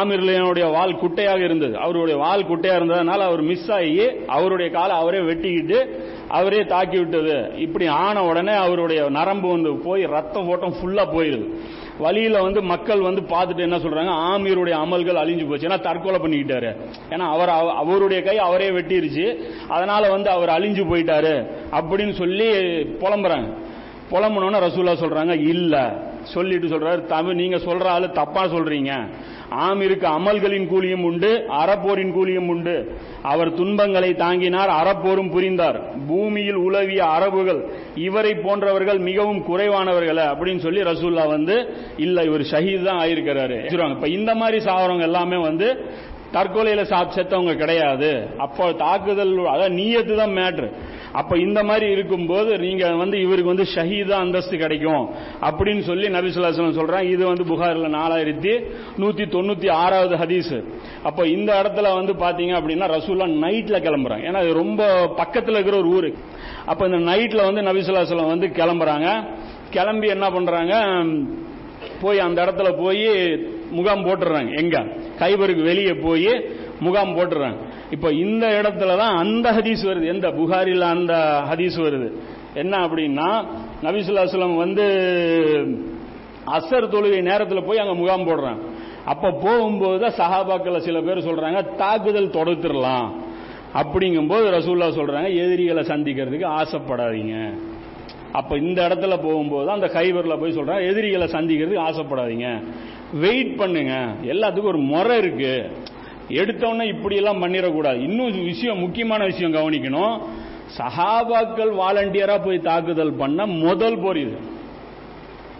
ஆமிர்லியனுடைய வால் குட்டையாக இருந்தது. அவருடைய வால் குட்டையாக இருந்ததுனால அவர் மிஸ் ஆகி அவருடைய காலை அவரே வெட்டிக்கிட்டு அவரே தாக்கி விட்டது இப்படி ஆன உடனே அவருடைய நரம்பு வந்து போய் ரத்த ஓட்டம் ஃபுல்லா போயிருது. வழியில வந்து மக்கள் வந்து பார்த்துட்டு என்ன சொல்றாங்க? ஆமீருடைய அமல்கள் அழிஞ்சு போச்சு. ஏன்னா தற்கொலை பண்ணிக்கிட்டாரு. ஏன்னா அவர் அவ- அவருடைய கை அவரே வெட்டிருச்சு. அதனால வந்து அவர் அழிஞ்சு போயிட்டாரு. அப்படின்னு சொல்லி புலம்புறாங்க. புலம்புனோன்னு ரசூல்லா சொல்றாங்க இல்லை. சொல்லிட்டு சொல்றாரு தமிழ் நீங்க சொல்ற ஆளு தப்பா சொல்றீங்க. ஆமிருக்கு அமல்களின் கூலியும் உண்டு அறப்போரின் கூலியும் உண்டு. அவர் துன்பங்களை தாங்கினார் அறப்போரும் புரிந்தார். பூமியில் உலவிய அரபுகள் இவரை போன்றவர்கள் மிகவும் குறைவானவர்கள் அப்படின்னு சொல்லி ரசூல்லா வந்து இல்ல இவர் ஷஹீத் தான் ஆயிருக்கிறாரு. இப்ப இந்த மாதிரி சாவறவங்க எல்லாமே வந்து தற்கொலையில சா- செத்தவங்க கிடையாது. அப்போ தாக்குதல் அதான் நீயத்து தான் மேட்ரு. அப்ப இந்த மாதிரி இருக்கும்போது நீங்க வந்து இவருக்கு வந்து ஷஹீதா அந்தஸ்து கிடைக்கும் அப்படின்னு சொல்லி நபிசுல்லாசலம் ஸல்லல்லாஹு சொல்றாங்க இது வந்து புகாரில் நாலாயிரத்தி நூத்தி தொண்ணூத்தி ஆறாவது ஹதீஸ். அப்ப இந்த இடத்துல வந்து பாத்தீங்க அப்படின்னா ரசூல்லா நைட்ல கிளம்புறாங்க ஏன்னா ரொம்ப பக்கத்துல இருக்கிற ஒரு ஊரு. அப்ப இந்த நைட்ல வந்து நபிசுல்லாசலம் வந்து கிளம்புறாங்க. கிளம்பி என்ன பண்றாங்க? போய் அந்த இடத்துல போய் முகாம் போட்டுறாங்க. எங்க? கைபருக்கு வெளியே போய் முகாம் போட்டுறாங்க. இப்ப இந்த இடத்துல தான் அந்த ஹதீஸ் வருது. எந்த புகாரில அந்த ஹதீஸ் வருது? என்ன அப்படின்னா நபிசுல்லாஸ்லம் வந்து அசர் தொழுகை நேரத்தில் போய் அங்க முகாம் போடுறாங்க அப்ப போகும்போது தான் சஹாபாக்களை சில பேர் சொல்றாங்க தாக்குதல் தொடுத்துடலாம். அப்படிங்கும்போது ரசூல்லா சொல்றாங்க எதிரிகளை சந்திக்கிறதுக்கு ஆசைப்படாதீங்க. அப்ப இந்த இடத்துல போகும்போது அந்த கைவரில் போய் சொல்றாங்க எதிரிகளை சந்திக்கிறதுக்கு ஆசைப்படாதீங்க. வெயிட் பண்ணுங்க. எல்லாத்துக்கும் ஒரு முறை இருக்கு. எடுத்தோன்னே இப்படி எல்லாம் பண்ணிடக்கூடாது. இன்னும் விஷயம் முக்கியமான விஷயம் கவனிக்கணும். சஹாபாக்கள் வாலண்டியரா போய் தாக்குதல் பண்ண முதல் போர் இது.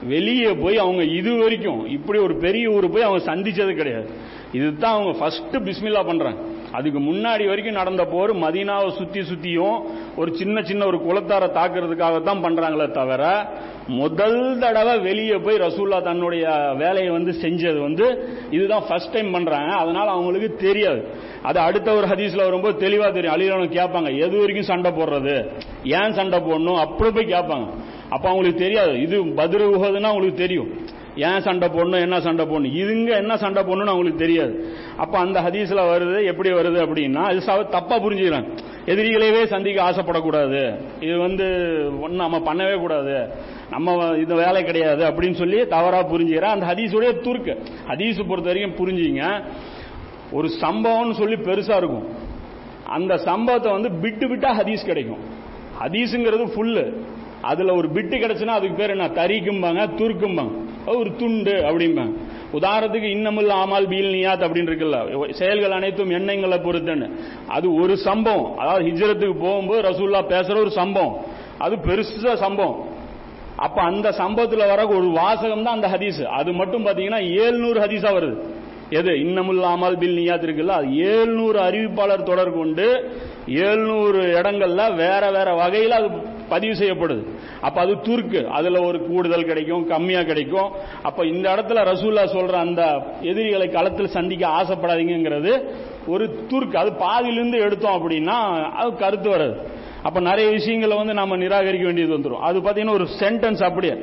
வெளியே போய் அவங்க இது வரைக்கும் இப்படி ஒரு பெரிய ஊர் போய் அவங்க சந்திச்சது கிடையாது. இதுதான் அவங்க ஃபர்ஸ்ட் பிஸ்மில்லா பண்றாங்க. அதுக்கு முன்னாடி வரைக்கும் நடந்த போர் மதீனாவை சுத்தி சுத்தியும் ஒரு சின்ன சின்ன ஒரு குளத்தாரை தாக்குறதுக்காக தான் பண்றாங்களே தவிர முதல் தடவை வெளியே போய் ரசூல்லா தன்னுடைய வேலையை வந்து செஞ்சது வந்து இதுதான் ஃபர்ஸ்ட் டைம் பண்றாங்க. அதனால அவங்களுக்கு தெரியாது. அது அடுத்த ஒரு ஹதீஸ்ல வரும்போது தெளிவா தெரியும். அழியிறவங்க கேட்பாங்க எது வரைக்கும் சண்டை போடுறது? ஏன் சண்டை போடணும்? அப்படி போய் கேட்பாங்க. அப்ப அவங்களுக்கு தெரியாது. இது பதிரு உகதுன்னா அவங்களுக்கு தெரியும். ஏன் சண்டை போடணும் என்ன சண்டை போடணும்? இதுங்க என்ன சண்டை போடணும்னு அவங்களுக்கு தெரியாது. அப்ப அந்த ஹதீஸ்ல வருது எப்படி வருது அப்படின்னா அது தப்பாக தப்பா புரிஞ்சுக்கிறாங்க எதிரிகளையே சந்திக்க ஆசைப்படக்கூடாது. இது வந்து ஒன்றும் நம்ம பண்ணவே கூடாது. நம்ம இந்த வேலை கிடையாது அப்படின்னு சொல்லி தவறா புரிஞ்சுக்கிறேன். அந்த ஹதீஸுடைய துருக்கு. ஹதீஸ் பொறுத்த வரைக்கும் புரிஞ்சுங்க. ஒரு சம்பவம்னு சொல்லி பெருசா இருக்கும். அந்த சம்பவத்தை வந்து பிட்டு பிட்டா ஹதீஸ் கிடைக்கும். ஹதீஸுங்கிறது ஃபுல்லு அதுல ஒரு பிட்டு கிடைச்சுன்னா அதுக்கு பேர் என்ன? தரிக்கும்பாங்க துருக்கும்பாங்க. ஒரு துண்டு அப்படிம்பாங்க உதாரணத்துக்கு இன்னமுல்ல ஆமால் பீல் நியாத் அப்படின்னு இருக்குல்ல. செயல்கள் அனைத்தும் எண்ணங்களை பொறுத்துன்னு. அது ஒரு சம்பவம். அதாவது ஹிஜ்ரத்துக்கு போகும்போது ரசூல்லா பேசுற ஒரு சம்பவம். அது பெருசா சம்பவம். அப்ப அந்த சம்பவத்தில் வர ஒரு வாசகம் தான் அந்த ஹதீஸ். அது மட்டும் பாத்தீங்கன்னா ஏழ்நூறு ஹதீஸா வருது. எது? இன்னமுல்லாமல் பில் நியாத் இருக்குல்ல? அது ஏழ்நூறு அறிவிப்பாளர் தொடர் கொண்டு ஏழ்நூறு இடங்கள்ல வேற வேற வகையில் அது பதிவு செய்யப்படுது. அப்ப அது துருக்கு. அதுல ஒரு கூடுதல் கிடைக்கும் கம்மியா கிடைக்கும். அப்ப இந்த இடத்துல ரசூல்லா சொல்ற அந்த எதிரிகளை களத்தில் சந்திக்க ஆசைப்படாதீங்கிறது ஒரு துருக்கு. அது பாதியிலிருந்து எடுத்தோம் அப்படின்னா அது கருத்து வராது. அப்ப நிறைய விஷயங்களை வந்து நம்ம நிராகரிக்க வேண்டியது வந்துடும் அது பாத்தீங்கன்னா ஒரு சென்டென்ஸ் அப்படியே.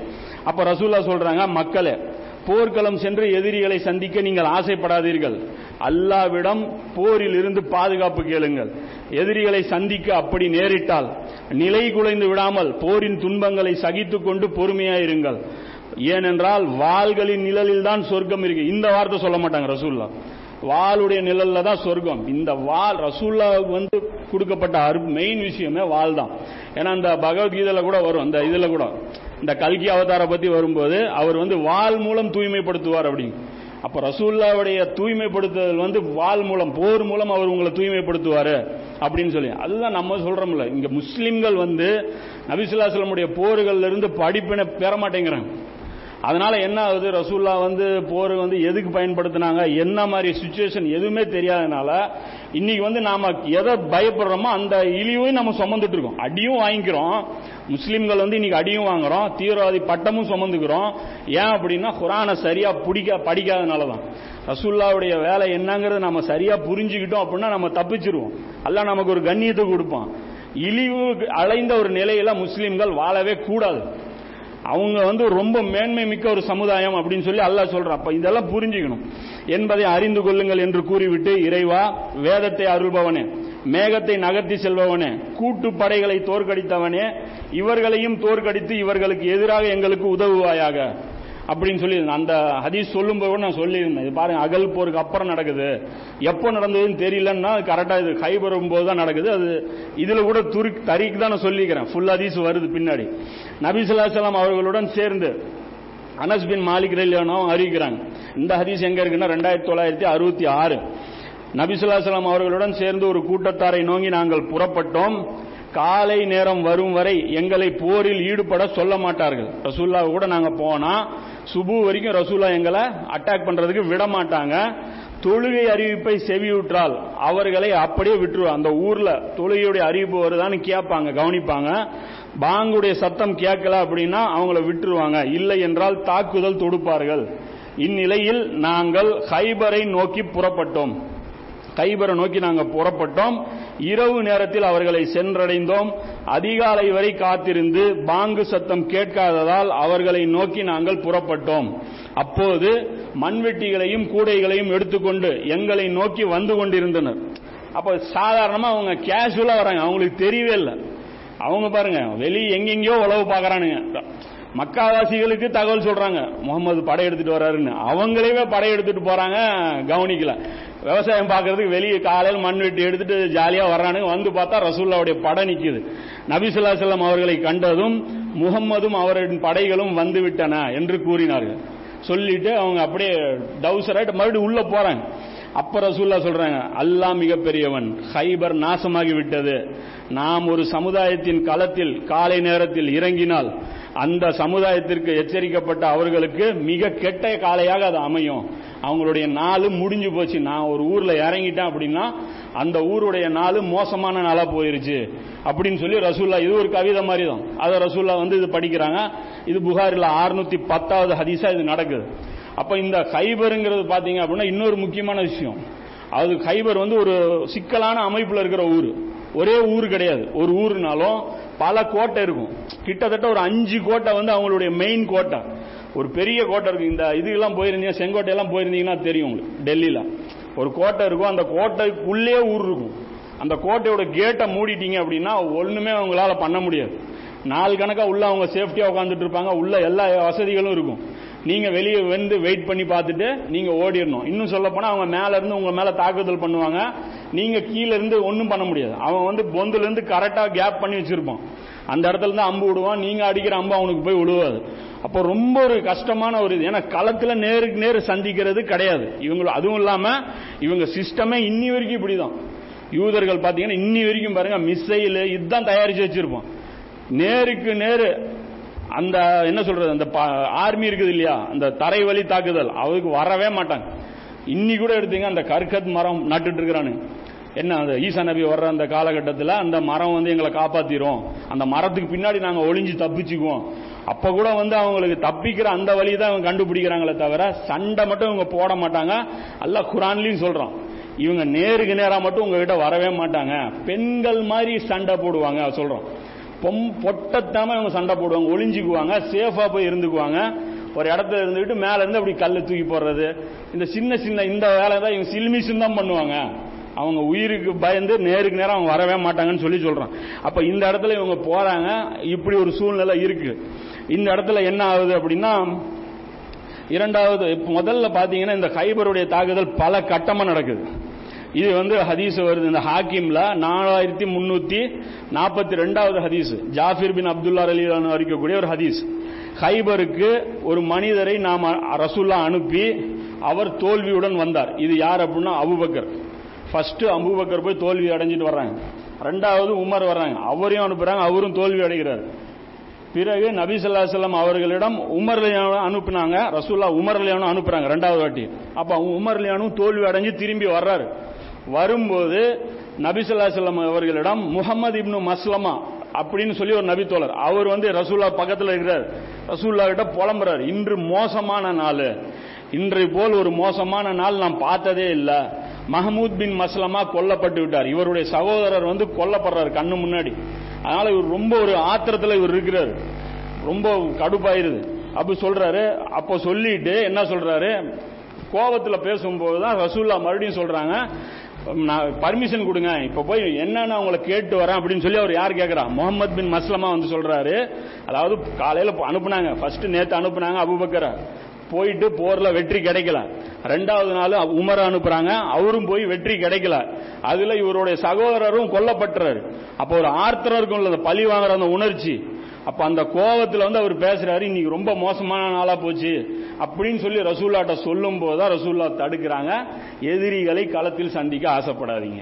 அப்ப ரசூல்லா சொல்றாங்க மக்களே போர்க்களம் சென்று எதிரிகளை சந்திக்க நீங்கள் ஆசைப்படாதீர்கள். அல்லாவிடம் போரில் இருந்து பாதுகாப்பு கேளுங்கள். எதிரிகளை சந்திக்க அப்படி நேரிட்டால் நிலை குலைந்து விடாமல் போரின் துன்பங்களை சகித்துக் கொண்டு பொறுமையாயிருங்கள். ஏனென்றால் வாள்களின் நிழலில் தான் சொர்க்கம் இருக்கு. இந்த வார்த்தை சொல்ல மாட்டாங்க ரசூல்லா வாளுடைய நிழல்ல தான் சொர்க்கம். இந்த வால் ரசூல்லாவுக்கு வந்து கொடுக்கப்பட்ட மெயின் விஷயமே வால் தான் ஏன்னா இந்த பகவத்கீதையில கூட வரும். அந்த இதுல கூட. இந்த கல்கி அவதார பத்தி வரும்போது அவர் வந்து வால் மூலம் தூய்மைப்படுத்துவார் அப்படின்னு அப்ப ரசூல்லாவுடைய தூய்மைப்படுத்துதல் வந்து வால் மூலம் போர் மூலம் அவர் உங்களை தூய்மைப்படுத்துவாரு அப்படின்னு சொல்லி. அதுதான் நம்ம சொல்றோம்ல. இங்க முஸ்லிம்கள் வந்து நபிசுல்லாஸ்லமுடைய போர்கள்ல இருந்து படிப்பினை பெற மாட்டேங்கிறாங்க அதனால என்ன ஆகுது? ரசூல்லா வந்து போர் வந்து எதுக்கு பயன்படுத்தினாங்க? என்ன மாதிரி சுச்சுவேஷன் எதுவுமே தெரியாதனால இன்னைக்கு வந்து நாம எதை பயப்படுறோமோ அந்த இழிவையும் நம்ம சுமந்துட்டு இருக்கோம். அடியும் வாங்கிக்கிறோம். முஸ்லிம்கள் வந்து இன்னைக்கு அடியும் வாங்குறோம் தீவிரவாதி பட்டமும் சுமந்துக்கிறோம். ஏன் அப்படின்னா குரானை சரியா பிடிக்க படிக்காதனால தான் ரசூல்லாவுடைய வேலை என்னங்கிறத நம்ம சரியா புரிஞ்சுக்கிட்டோம் அப்படின்னா நம்ம தப்பிச்சிருவோம். அல்ல நமக்கு ஒரு கண்ணியத்தை கொடுப்பான். இழிவு அலைந்த ஒரு நிலையில முஸ்லிம்கள் வாழவே கூடாது. அவங்க வந்து ரொம்ப மேன்மை மிக்க ஒரு சமுதாயம் அப்படின்னு சொல்லி அல்லாஹ் சொல்ற அப்ப இதெல்லாம் புரிஞ்சுக்கணும். என்பதை அறிந்து கொள்ளுங்கள் என்று கூறிவிட்டு இறைவா வேதத்தை அருள்பவனே. மேகத்தை நகர்த்தி செல்பவனே கூட்டு படைகளை தோற்கடித்தவனே இவர்களையும் தோற்கடித்து இவர்களுக்கு எதிராக எங்களுக்கு உதவுவாயாக. அப்படின்னு சொல்லி அந்த ஹதீஸ் சொல்லும்போது போது நான் சொல்லியிருந்தேன். இது பாருங்க அகல் போருக்கு அப்புறம் நடக்குது. எப்போ நடந்ததுன்னு தெரியலன்னா கரெக்டாக இது கைபரும் போது தான் நடக்குது. அது இதில் கூட துரு தரிக்கு தான் நான் சொல்லிக்கிறேன். ஃபுல் ஹதீஸ் வருது பின்னாடி. நபிசுல்லாசலாம் அவர்களுடன் சேர்ந்து அனஸ் பின் மாலிக் ரலியானவும் அறிவிக்கிறாங்க. இந்த ஹதீஸ் எங்க இருக்குன்னா ரெண்டாயிரத்தி தொள்ளாயிரத்தி அறுபத்தி ஆறு. நபிசுல்லாசலாம் அவர்களுடன் சேர்ந்து ஒரு கூட்டத்தாரை நோங்கி நாங்கள் புறப்பட்டோம். காலை நேரம் வரும் வரை எங்களை போரில் ஈடுபட சொல்ல மாட்டார்கள். ரசூல்லா கூட நாங்க போனா சுபு வரைக்கும் ரசூல்லா எங்களை அட்டாக் பண்றதுக்கு விட மாட்டாங்க. தொழுகை அறிவிப்பை செவியுற்றால் அவர்களை அப்படியே விட்டுருவாங்க அந்த ஊர்ல தொழுகையுடைய அறிவிப்பு வருதான்னு கேட்பாங்க கவனிப்பாங்க. பாங்குடைய சத்தம் கேட்கல அப்படின்னா அவங்கள விட்டுருவாங்க. இல்லை என்றால் தாக்குதல் தொடுப்பார்கள். இந்நிலையில் நாங்கள் ஹைபரை நோக்கி புறப்பட்டோம். கைபரை நோக்கி நாங்கள் புறப்பட்டோம். இரவு நேரத்தில் அவர்களை சென்றடைந்தோம். அதிகாலை வரை காத்திருந்து பாங்கு சத்தம் கேட்காததால் அவர்களை நோக்கி நாங்கள் புறப்பட்டோம். அப்போது மண்வெட்டிகளையும் கூடைகளையும் எடுத்துக்கொண்டு எங்களை நோக்கி வந்து கொண்டிருந்தனர். அப்ப சாதாரணமாக அவங்க கேஷுவலா வராங்க. அவங்களுக்கு தெரியவே இல்லை. அவங்க பாருங்க வெளியே எங்கெங்கயோ உழவு பாக்குறானுங்க மக்காவாசிகளுக்கு தகவல் சொல்றாங்க. முகமது படையெடுத்துட்டு வர்றாருன்னு. அவங்களே படையெடுத்துட்டு போறாங்க கவனிக்கல. விவசாயம் பார்க்கறதுக்கு வெளியே காலையில் மண் வெட்டி எடுத்துட்டு ஜாலியா வர்றானுங்க. வந்து பார்த்தா ரசூல்லாவுடைய படம் நிக்குது. நபிசுல்லா செல்லம் அவர்களை கண்டதும் முகம்மதும் அவரின் படைகளும் வந்து விட்டன என்று கூறினார்கள். சொல்லிட்டு அவங்க அப்படியே டவுசராயிட்டு மறுபடியும் உள்ள போறாங்க. அப்ப ரசூல்லா சொல்றாங்க அல்லாஹ் மிகப்பெரியவன் ஹைபர் நாசமாகி விட்டது. நாம் ஒரு சமுதாயத்தின் களத்தில் காலை நேரத்தில் இறங்கினால் அந்த சமுதாயத்திற்கு எச்சரிக்கப்பட்ட அவர்களுக்கு மிக கெட்ட காலையாக அது அமையும். அவங்களுடைய நாள் முடிஞ்சு போச்சு. நான் ஒரு ஊர்ல இறங்கிட்டேன் அப்படின்னா அந்த ஊருடைய நாள் மோசமான நாளா போயிருச்சு. அப்படின்னு சொல்லி ரசூல்லா இது ஒரு கவிதை மாதிரி தான் அதை ரசூல்லா வந்து இது படிக்கிறாங்க. இது புகாரில் அறுநூத்தி பத்தாவது ஹதீஸா இது நடக்குது. அப்ப இந்த ஹைபருங்கிறது பாத்தீங்க அப்படின்னா இன்னொரு முக்கியமான விஷயம். அது ஹைபர் வந்து ஒரு சிக்கலான அமைப்புல இருக்கிற ஊர். ஒரே ஊர் கிடையாது. ஒரு ஊருனாலும் பல கோட்டை இருக்கும். கிட்டத்தட்ட ஒரு அஞ்சு கோட்டை வந்து அவங்களுடைய மெயின் கோட்டை. ஒரு பெரிய கோட்டை இருக்கு. இந்த இதுக்கெல்லாம் போயிருந்தீங்க செங்கோட்டை எல்லாம் போயிருந்தீங்கன்னா தெரியும் உங்களுக்கு டெல்லியில. ஒரு கோட்டை இருக்கும். அந்த கோட்டைக்குள்ளே ஊர் இருக்கும். அந்த கோட்டையோட கேட்டை மூடிட்டீங்க அப்படின்னா ஒண்ணுமே அவங்களால பண்ண முடியாது. நாலு கணக்கா உள்ள அவங்க சேஃப்டியா உட்காந்துட்டு இருப்பாங்க. உள்ள எல்லா வசதிகளும் இருக்கும். நீங்க வெளியே வந்து வெயிட் பண்ணி பார்த்துட்டு நீங்க ஓடிடணும். இன்னும் சொல்ல போனா அவங்க மேல இருந்து உங்க மேல தாக்குதல் பண்ணுவாங்க. நீங்க கீழே இருந்து ஒன்றும் பண்ண முடியாது. அவன் வந்து பொந்துல இருந்து கரெக்டா கேப் பண்ணி வச்சிருப்பான். அந்த இடத்துல இருந்து அம்பு விடுவான். நீங்க அடிக்கிற அம்பு அவனுக்கு போய் விடுவாது அப்போ ரொம்ப ஒரு கஷ்டமான ஒரு இது. ஏன்னா களத்துல நேருக்கு நேரு சந்திக்கிறது கிடையாது. இவங்க அதுவும் இல்லாம இவங்க சிஸ்டமே இன்னி வரைக்கும் இப்படிதான். யூதர்கள் பாத்தீங்கன்னா இன்னி வரைக்கும் பாருங்க மிசைல் இதுதான் தயாரிச்சு வச்சிருப்போம். நேருக்கு நேரு அந்த என்ன சொல்றது அந்த ஆர்மி இருக்குது இல்லையா? அந்த தரை வழி தாக்குதல். அவருக்கு வரவே மாட்டாங்க. இன்னி கூட எடுத்தீங்க அந்த கற்கத் மரம் நட்டுட்டு இருக்கிறானு. என்ன அந்த ஈசா நபி வர்ற அந்த காலகட்டத்தில் அந்த மரம் வந்து எங்களை காப்பாத்திரும். அந்த மரத்துக்கு பின்னாடி நாங்கள் ஒளிஞ்சு தப்பிச்சுக்குவோம். அப்ப கூட வந்து அவங்களுக்கு தப்பிக்கிற அந்த வழி தான் அவங்க கண்டுபிடிக்கிறாங்களே தவிர சண்டை மட்டும் இவங்க போட மாட்டாங்க. அல்ல குரான்லயும் சொல்றான். இவங்க நேருக்கு நேராக மட்டும் உங்ககிட்ட வரவே மாட்டாங்க. பெண்கள் மாதிரி சண்டை போடுவாங்க சொல்றோம் பொம் பொட்டத்தாம இவங்க சண்டை போடுவாங்க. ஒளிஞ்சுக்குவாங்க சேஃபா போய் இருந்துக்குவாங்க. ஒரு இடத்துல இருந்துக்கிட்டு மேல இருந்து அப்படி கல்லு தூக்கி போடுறது. இந்த சின்ன சின்ன இந்த வேலை தான் இவங்க சில்மிஷன் தான் பண்ணுவாங்க. அவங்க உயிருக்கு பயந்து நேருக்கு நேரம் அவங்க வரவே மாட்டாங்கன்னு சொல்லி சொல்றான். அப்ப இந்த இடத்துல இவங்க போறாங்க. இப்படி ஒரு சூழ்நிலை இருக்கு. இந்த இடத்துல என்ன ஆகுது அப்படின்னா இரண்டாவது முதல்ல பாத்தீங்கன்னா இந்த ஹைபருடைய தாக்குதல் பல கட்டமா நடக்குது. இது வந்து ஹதீஸ் வருது. இந்த ஹாக்கிம்ல நாலாயிரத்தி முன்னூத்தி நாற்பத்தி ரெண்டாவது ஹதீஸ். ஜாஃபிர் பின் அப்துல்லா அலி அறிக்கக்கூடிய ஒரு ஹதீஸ். ஹைபருக்கு ஒரு மனிதரை நாம் ரசூல்லா அனுப்பி அவர் தோல்வியுடன் வந்தார். இது யார் அப்படின்னா அபுபக்கர். ஃபர்ஸ்ட் அபுபக்கர் போய் தோல்வி அடைஞ்சிட்டு வர்றாங்க. ரெண்டாவது உமர் வர்றாங்க. அவரையும் அனுப்புறாங்க. அவரும் தோல்வி அடைகிறார். பிறகு நபி சொல்லா சொல்லம் அவர்களிடம் உமர் அனுப்புனாங்க. ரசூல்லா உமர் அனுப்புறாங்க. ரெண்டாவது வாட்டி. அப்ப உமர்லியானும் தோல்வி அடைஞ்சு திரும்பி வர்றாரு. வரும்போது நபிசுல்லா செல்லம் அவர்களிடம் முகமது இப்னு மஸ்லமா அப்படின்னு சொல்லி ஒரு நபி தோழர். அவர் வந்து ரசூல்லா பக்கத்தில் இருக்கிறார். ரசூல்லா கிட்ட புலம்புறார். இன்று மோசமான நாள். இன்றை போல் ஒரு மோசமான நாள் நான் பார்த்ததே இல்லை. மஹமூத் பின் மஸ்லமா கொல்லப்பட்டு விட்டார். இவருடைய சகோதரர் வந்து கொல்லப்படுறாரு கண்ணு முன்னாடி. அதனால இவர் ரொம்ப ஒரு ஆத்திரத்தில் இவர் இருக்கிறார். ரொம்ப கடுப்பாயிருது. அப்படி சொல்றாரு. அப்போ சொல்லிட்டு என்ன சொல்றாரு? கோபத்தில் பேசும்போது தான் ரசூல்லா மறுபடியும் சொல்றாங்க. பர்மிஷன் கொடுங்க. இப்ப போய் என்னன்னு அவங்கள கேட்டு வரேன் அப்படின்னு சொல்லி அவர் யார் கேட்கறா முகமது பின் மஸ்லமா வந்து சொல்றாரு. அதாவது காலையில அனுப்புனாங்க. ஃபர்ஸ்ட் நேத்து அனுப்புனாங்க அபுபக்கரை. போயிட்டு போர்ல வெற்றி கிடைக்கல. ரெண்டாவது நாள் உமர அனுப்புறாங்க. அவரும் போய் வெற்றி கிடைக்கல. அதுல இவருடைய சகோதரரும் கொல்லப்பட்டுறாரு. அப்போ ஒரு ஆர்த்தரம் இருக்கும் பழி வாங்குற அந்த உணர்ச்சி. அப்ப அந்த கோபத்துல வந்து அவர் பேசுறாரு இன்னைக்கு ரொம்ப மோசமான நாளா போச்சு. அப்படின்னு சொல்லி ரசூல்லாட்ட சொல்லும் போதுதான் ரசூல்லா தடுக்கிறாங்க. எதிரிகளை களத்தில் சந்திக்க ஆசைப்படாதீங்க.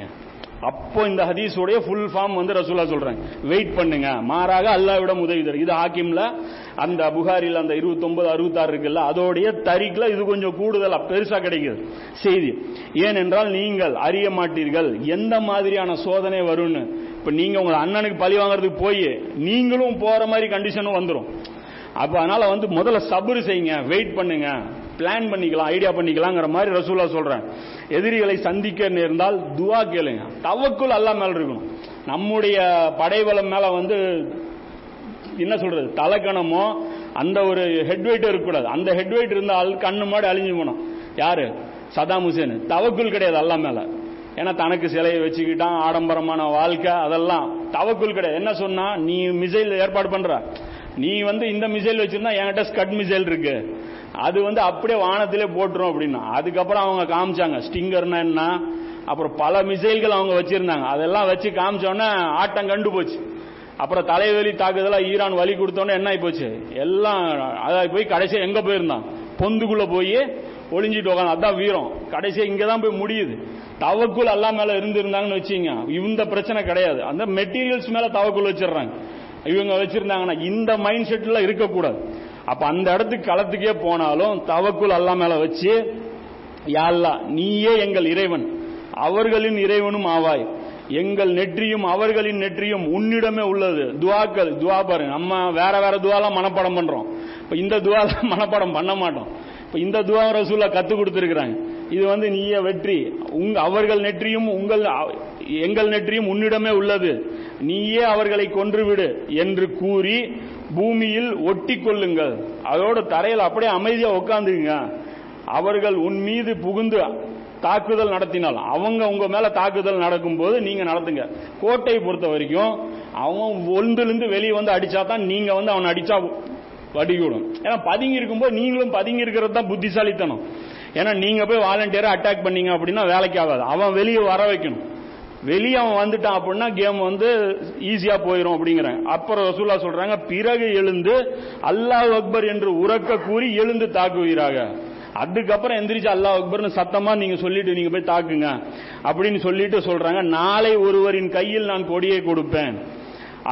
அப்போ இந்த ஹதீஸுடைய ஃபுல் ஃபார்ம் வந்து ரசூலா சொல்றாங்க. வெயிட் பண்ணுங்க. மாறாக அல்லாவிடம் உதவி தரும் இது ஹாக்கிம்ல அந்த புகாரில் அந்த இருபத்தொன்பது அறுபத்தாறு இருக்குல்ல அதோடைய தரிக்குல இது கொஞ்சம் கூடுதல் பெருசா கிடைக்குது. செய்தி. ஏனென்றால் நீங்கள் அறிய மாட்டீர்கள். எந்த மாதிரியான சோதனை வரும்னு? இப்ப நீங்க உங்க அண்ணனுக்கு பழி வாங்குறதுக்கு போய் நீங்களும் போற மாதிரி கண்டிஷனும் வந்துடும் அப்ப அதனால வந்து முதல்ல சபுரு செய்யுங்க வெயிட் பண்ணுங்க பிளான் பண்ணிக்கலாம் ஐடியா பண்ணிக்கலாங்கிற மாதிரி ரசூலா சொல்றேன் எதிரிகளை சந்திக்க நேர்ந்தால் துவா கேளுங்க. தவக்குள் அல்லா மேல இருக்கணும். நம்முடைய படைபலம் மேல வந்து என்ன சொல்றது தலைக்கணமோ அந்த ஒரு ஹெட் வெயிட் இருக்கக்கூடாது. அந்த ஹெட் வெயிட் இருந்தால் கண்ணு மாடி அழிஞ்சு போனோம் யாரு? Saddam Hussein. தவக்குள் கிடையாது அல்லா மேல. ஏன்னா தனக்கு சிலையை வச்சுக்கிட்டான் ஆடம்பரமான வாழ்க்கை அதெல்லாம் தவக்குள் கிடையாது. என்ன சொன்னா நீ மிசைல் ஏற்பாடு பண்ற. நீ வந்து இந்த மிசைல் வச்சிருந்தா என்கிட்ட ஸ்கட் மிசைல் இருக்கு. அது வந்து அப்படியே வானத்திலே போட்டுரும் அப்படின்னா அதுக்கப்புறம் அவங்க காமிச்சாங்க. ஸ்டிங்கர்னா என்ன? அப்புறம் பல மிசைல்கள் அவங்க வச்சிருந்தாங்க. அதெல்லாம் வச்சு காமிச்சோன்னே ஆட்டம் கண்டு போச்சு. அப்புறம் தலைவலி தாக்குதலா ஈரான் வலி கொடுத்தோன்னே என்ன ஆகி போச்சு? எல்லாம் அதாவது போய் கடைசியா எங்க போயிருந்தான்? பொந்துக்குள்ள போய் ஒளிஞ்சிட்டு உட்காந்து அதான் வீரம். கடைசியா இங்க தான் போய் முடியுது. தவக்குள் அல்லா மேல இருந்திருந்தாங்கன்னு வச்சுங்க இந்த பிரச்சனை கிடையாது. அந்த மெட்டீரியல்ஸ் மேல தவக்குள் வச்சிடுறாங்க. இவங்க வச்சிருந்தாங்கன்னா இந்த மைண்ட் செட்ல இருக்கக்கூடாது. அப்ப அந்த இடத்துக்கு களத்துக்கே போனாலும் தவக்குள் அல்லா மேல வச்சு யாழ்லா நீயே எங்கள் இறைவன். அவர்களின் இறைவனும் ஆவாய். எங்கள் நெற்றியும் அவர்களின் நெற்றியும் உன்னிடமே உள்ளது. துவாக்கள் துவா பாருங்க. நம்ம வேற வேற துவாலாம் மனப்பாடம் பண்றோம். இப்ப இந்த துவாலாம் மனப்பாடம் பண்ண மாட்டோம். இந்த துவா ரசூலா கத்து கொடுத்திருக்கிறாங்க. இது வந்து நீயே வெற்றி. உங்க அவர்கள் நெற்றியும் உங்கள் எங்கள் நெற்றியும் உன்னிடமே உள்ளது. நீயே அவர்களை கொன்றுவிடு என்று கூறி பூமியில் ஒட்டி கொள்ளுங்கள். அதோட தரையில் அப்படியே அமைதியா உட்காந்துங்க அவர்கள் உன் மீது புகுந்து தாக்குதல் நடத்தினால் அவங்க உங்க மேல தாக்குதல் நடக்கும் போது நீங்க நடத்துங்க. கோட்டையை பொறுத்த வரைக்கும் அவன் ஒன்றிலிருந்து வெளியே வந்து அடிச்சா தான் நீங்க வந்து அவன் அடிச்சா வடிகூடும் ஏன்னா பதுங்கி இருக்கும்போது நீங்களும் பதுங்கி இருக்கிறது தான் புத்திசாலித்தனம். ஏன்னா நீங்க போய் வாலண்டியரா அட்டாக் பண்ணீங்க அப்படின்னா வேலைக்கு ஆகாது. அவன் வெளியே வர வைக்கணும். வெளியே அவன் வந்துட்டான் அப்படின்னா கேம் வந்து ஈஸியா போயிடும் அப்படிங்கிறாங்க அப்புறம் ரசூல்லா சொல்றாங்க பிறகு எழுந்து அல்லாஹ் அக்பர் என்று உறக்க கூறி எழுந்து தாக்குவீராக. அதுக்கப்புறம் எந்திரிச்சு அல்லாஹ் அக்பர்னு சத்தமா நீங்க சொல்லிட்டு நீங்க போய் தாக்குங்க. அப்படின்னு சொல்லிட்டு சொல்றாங்க நாளை ஒருவரின் கையில் நான் கொடியை கொடுப்பேன்.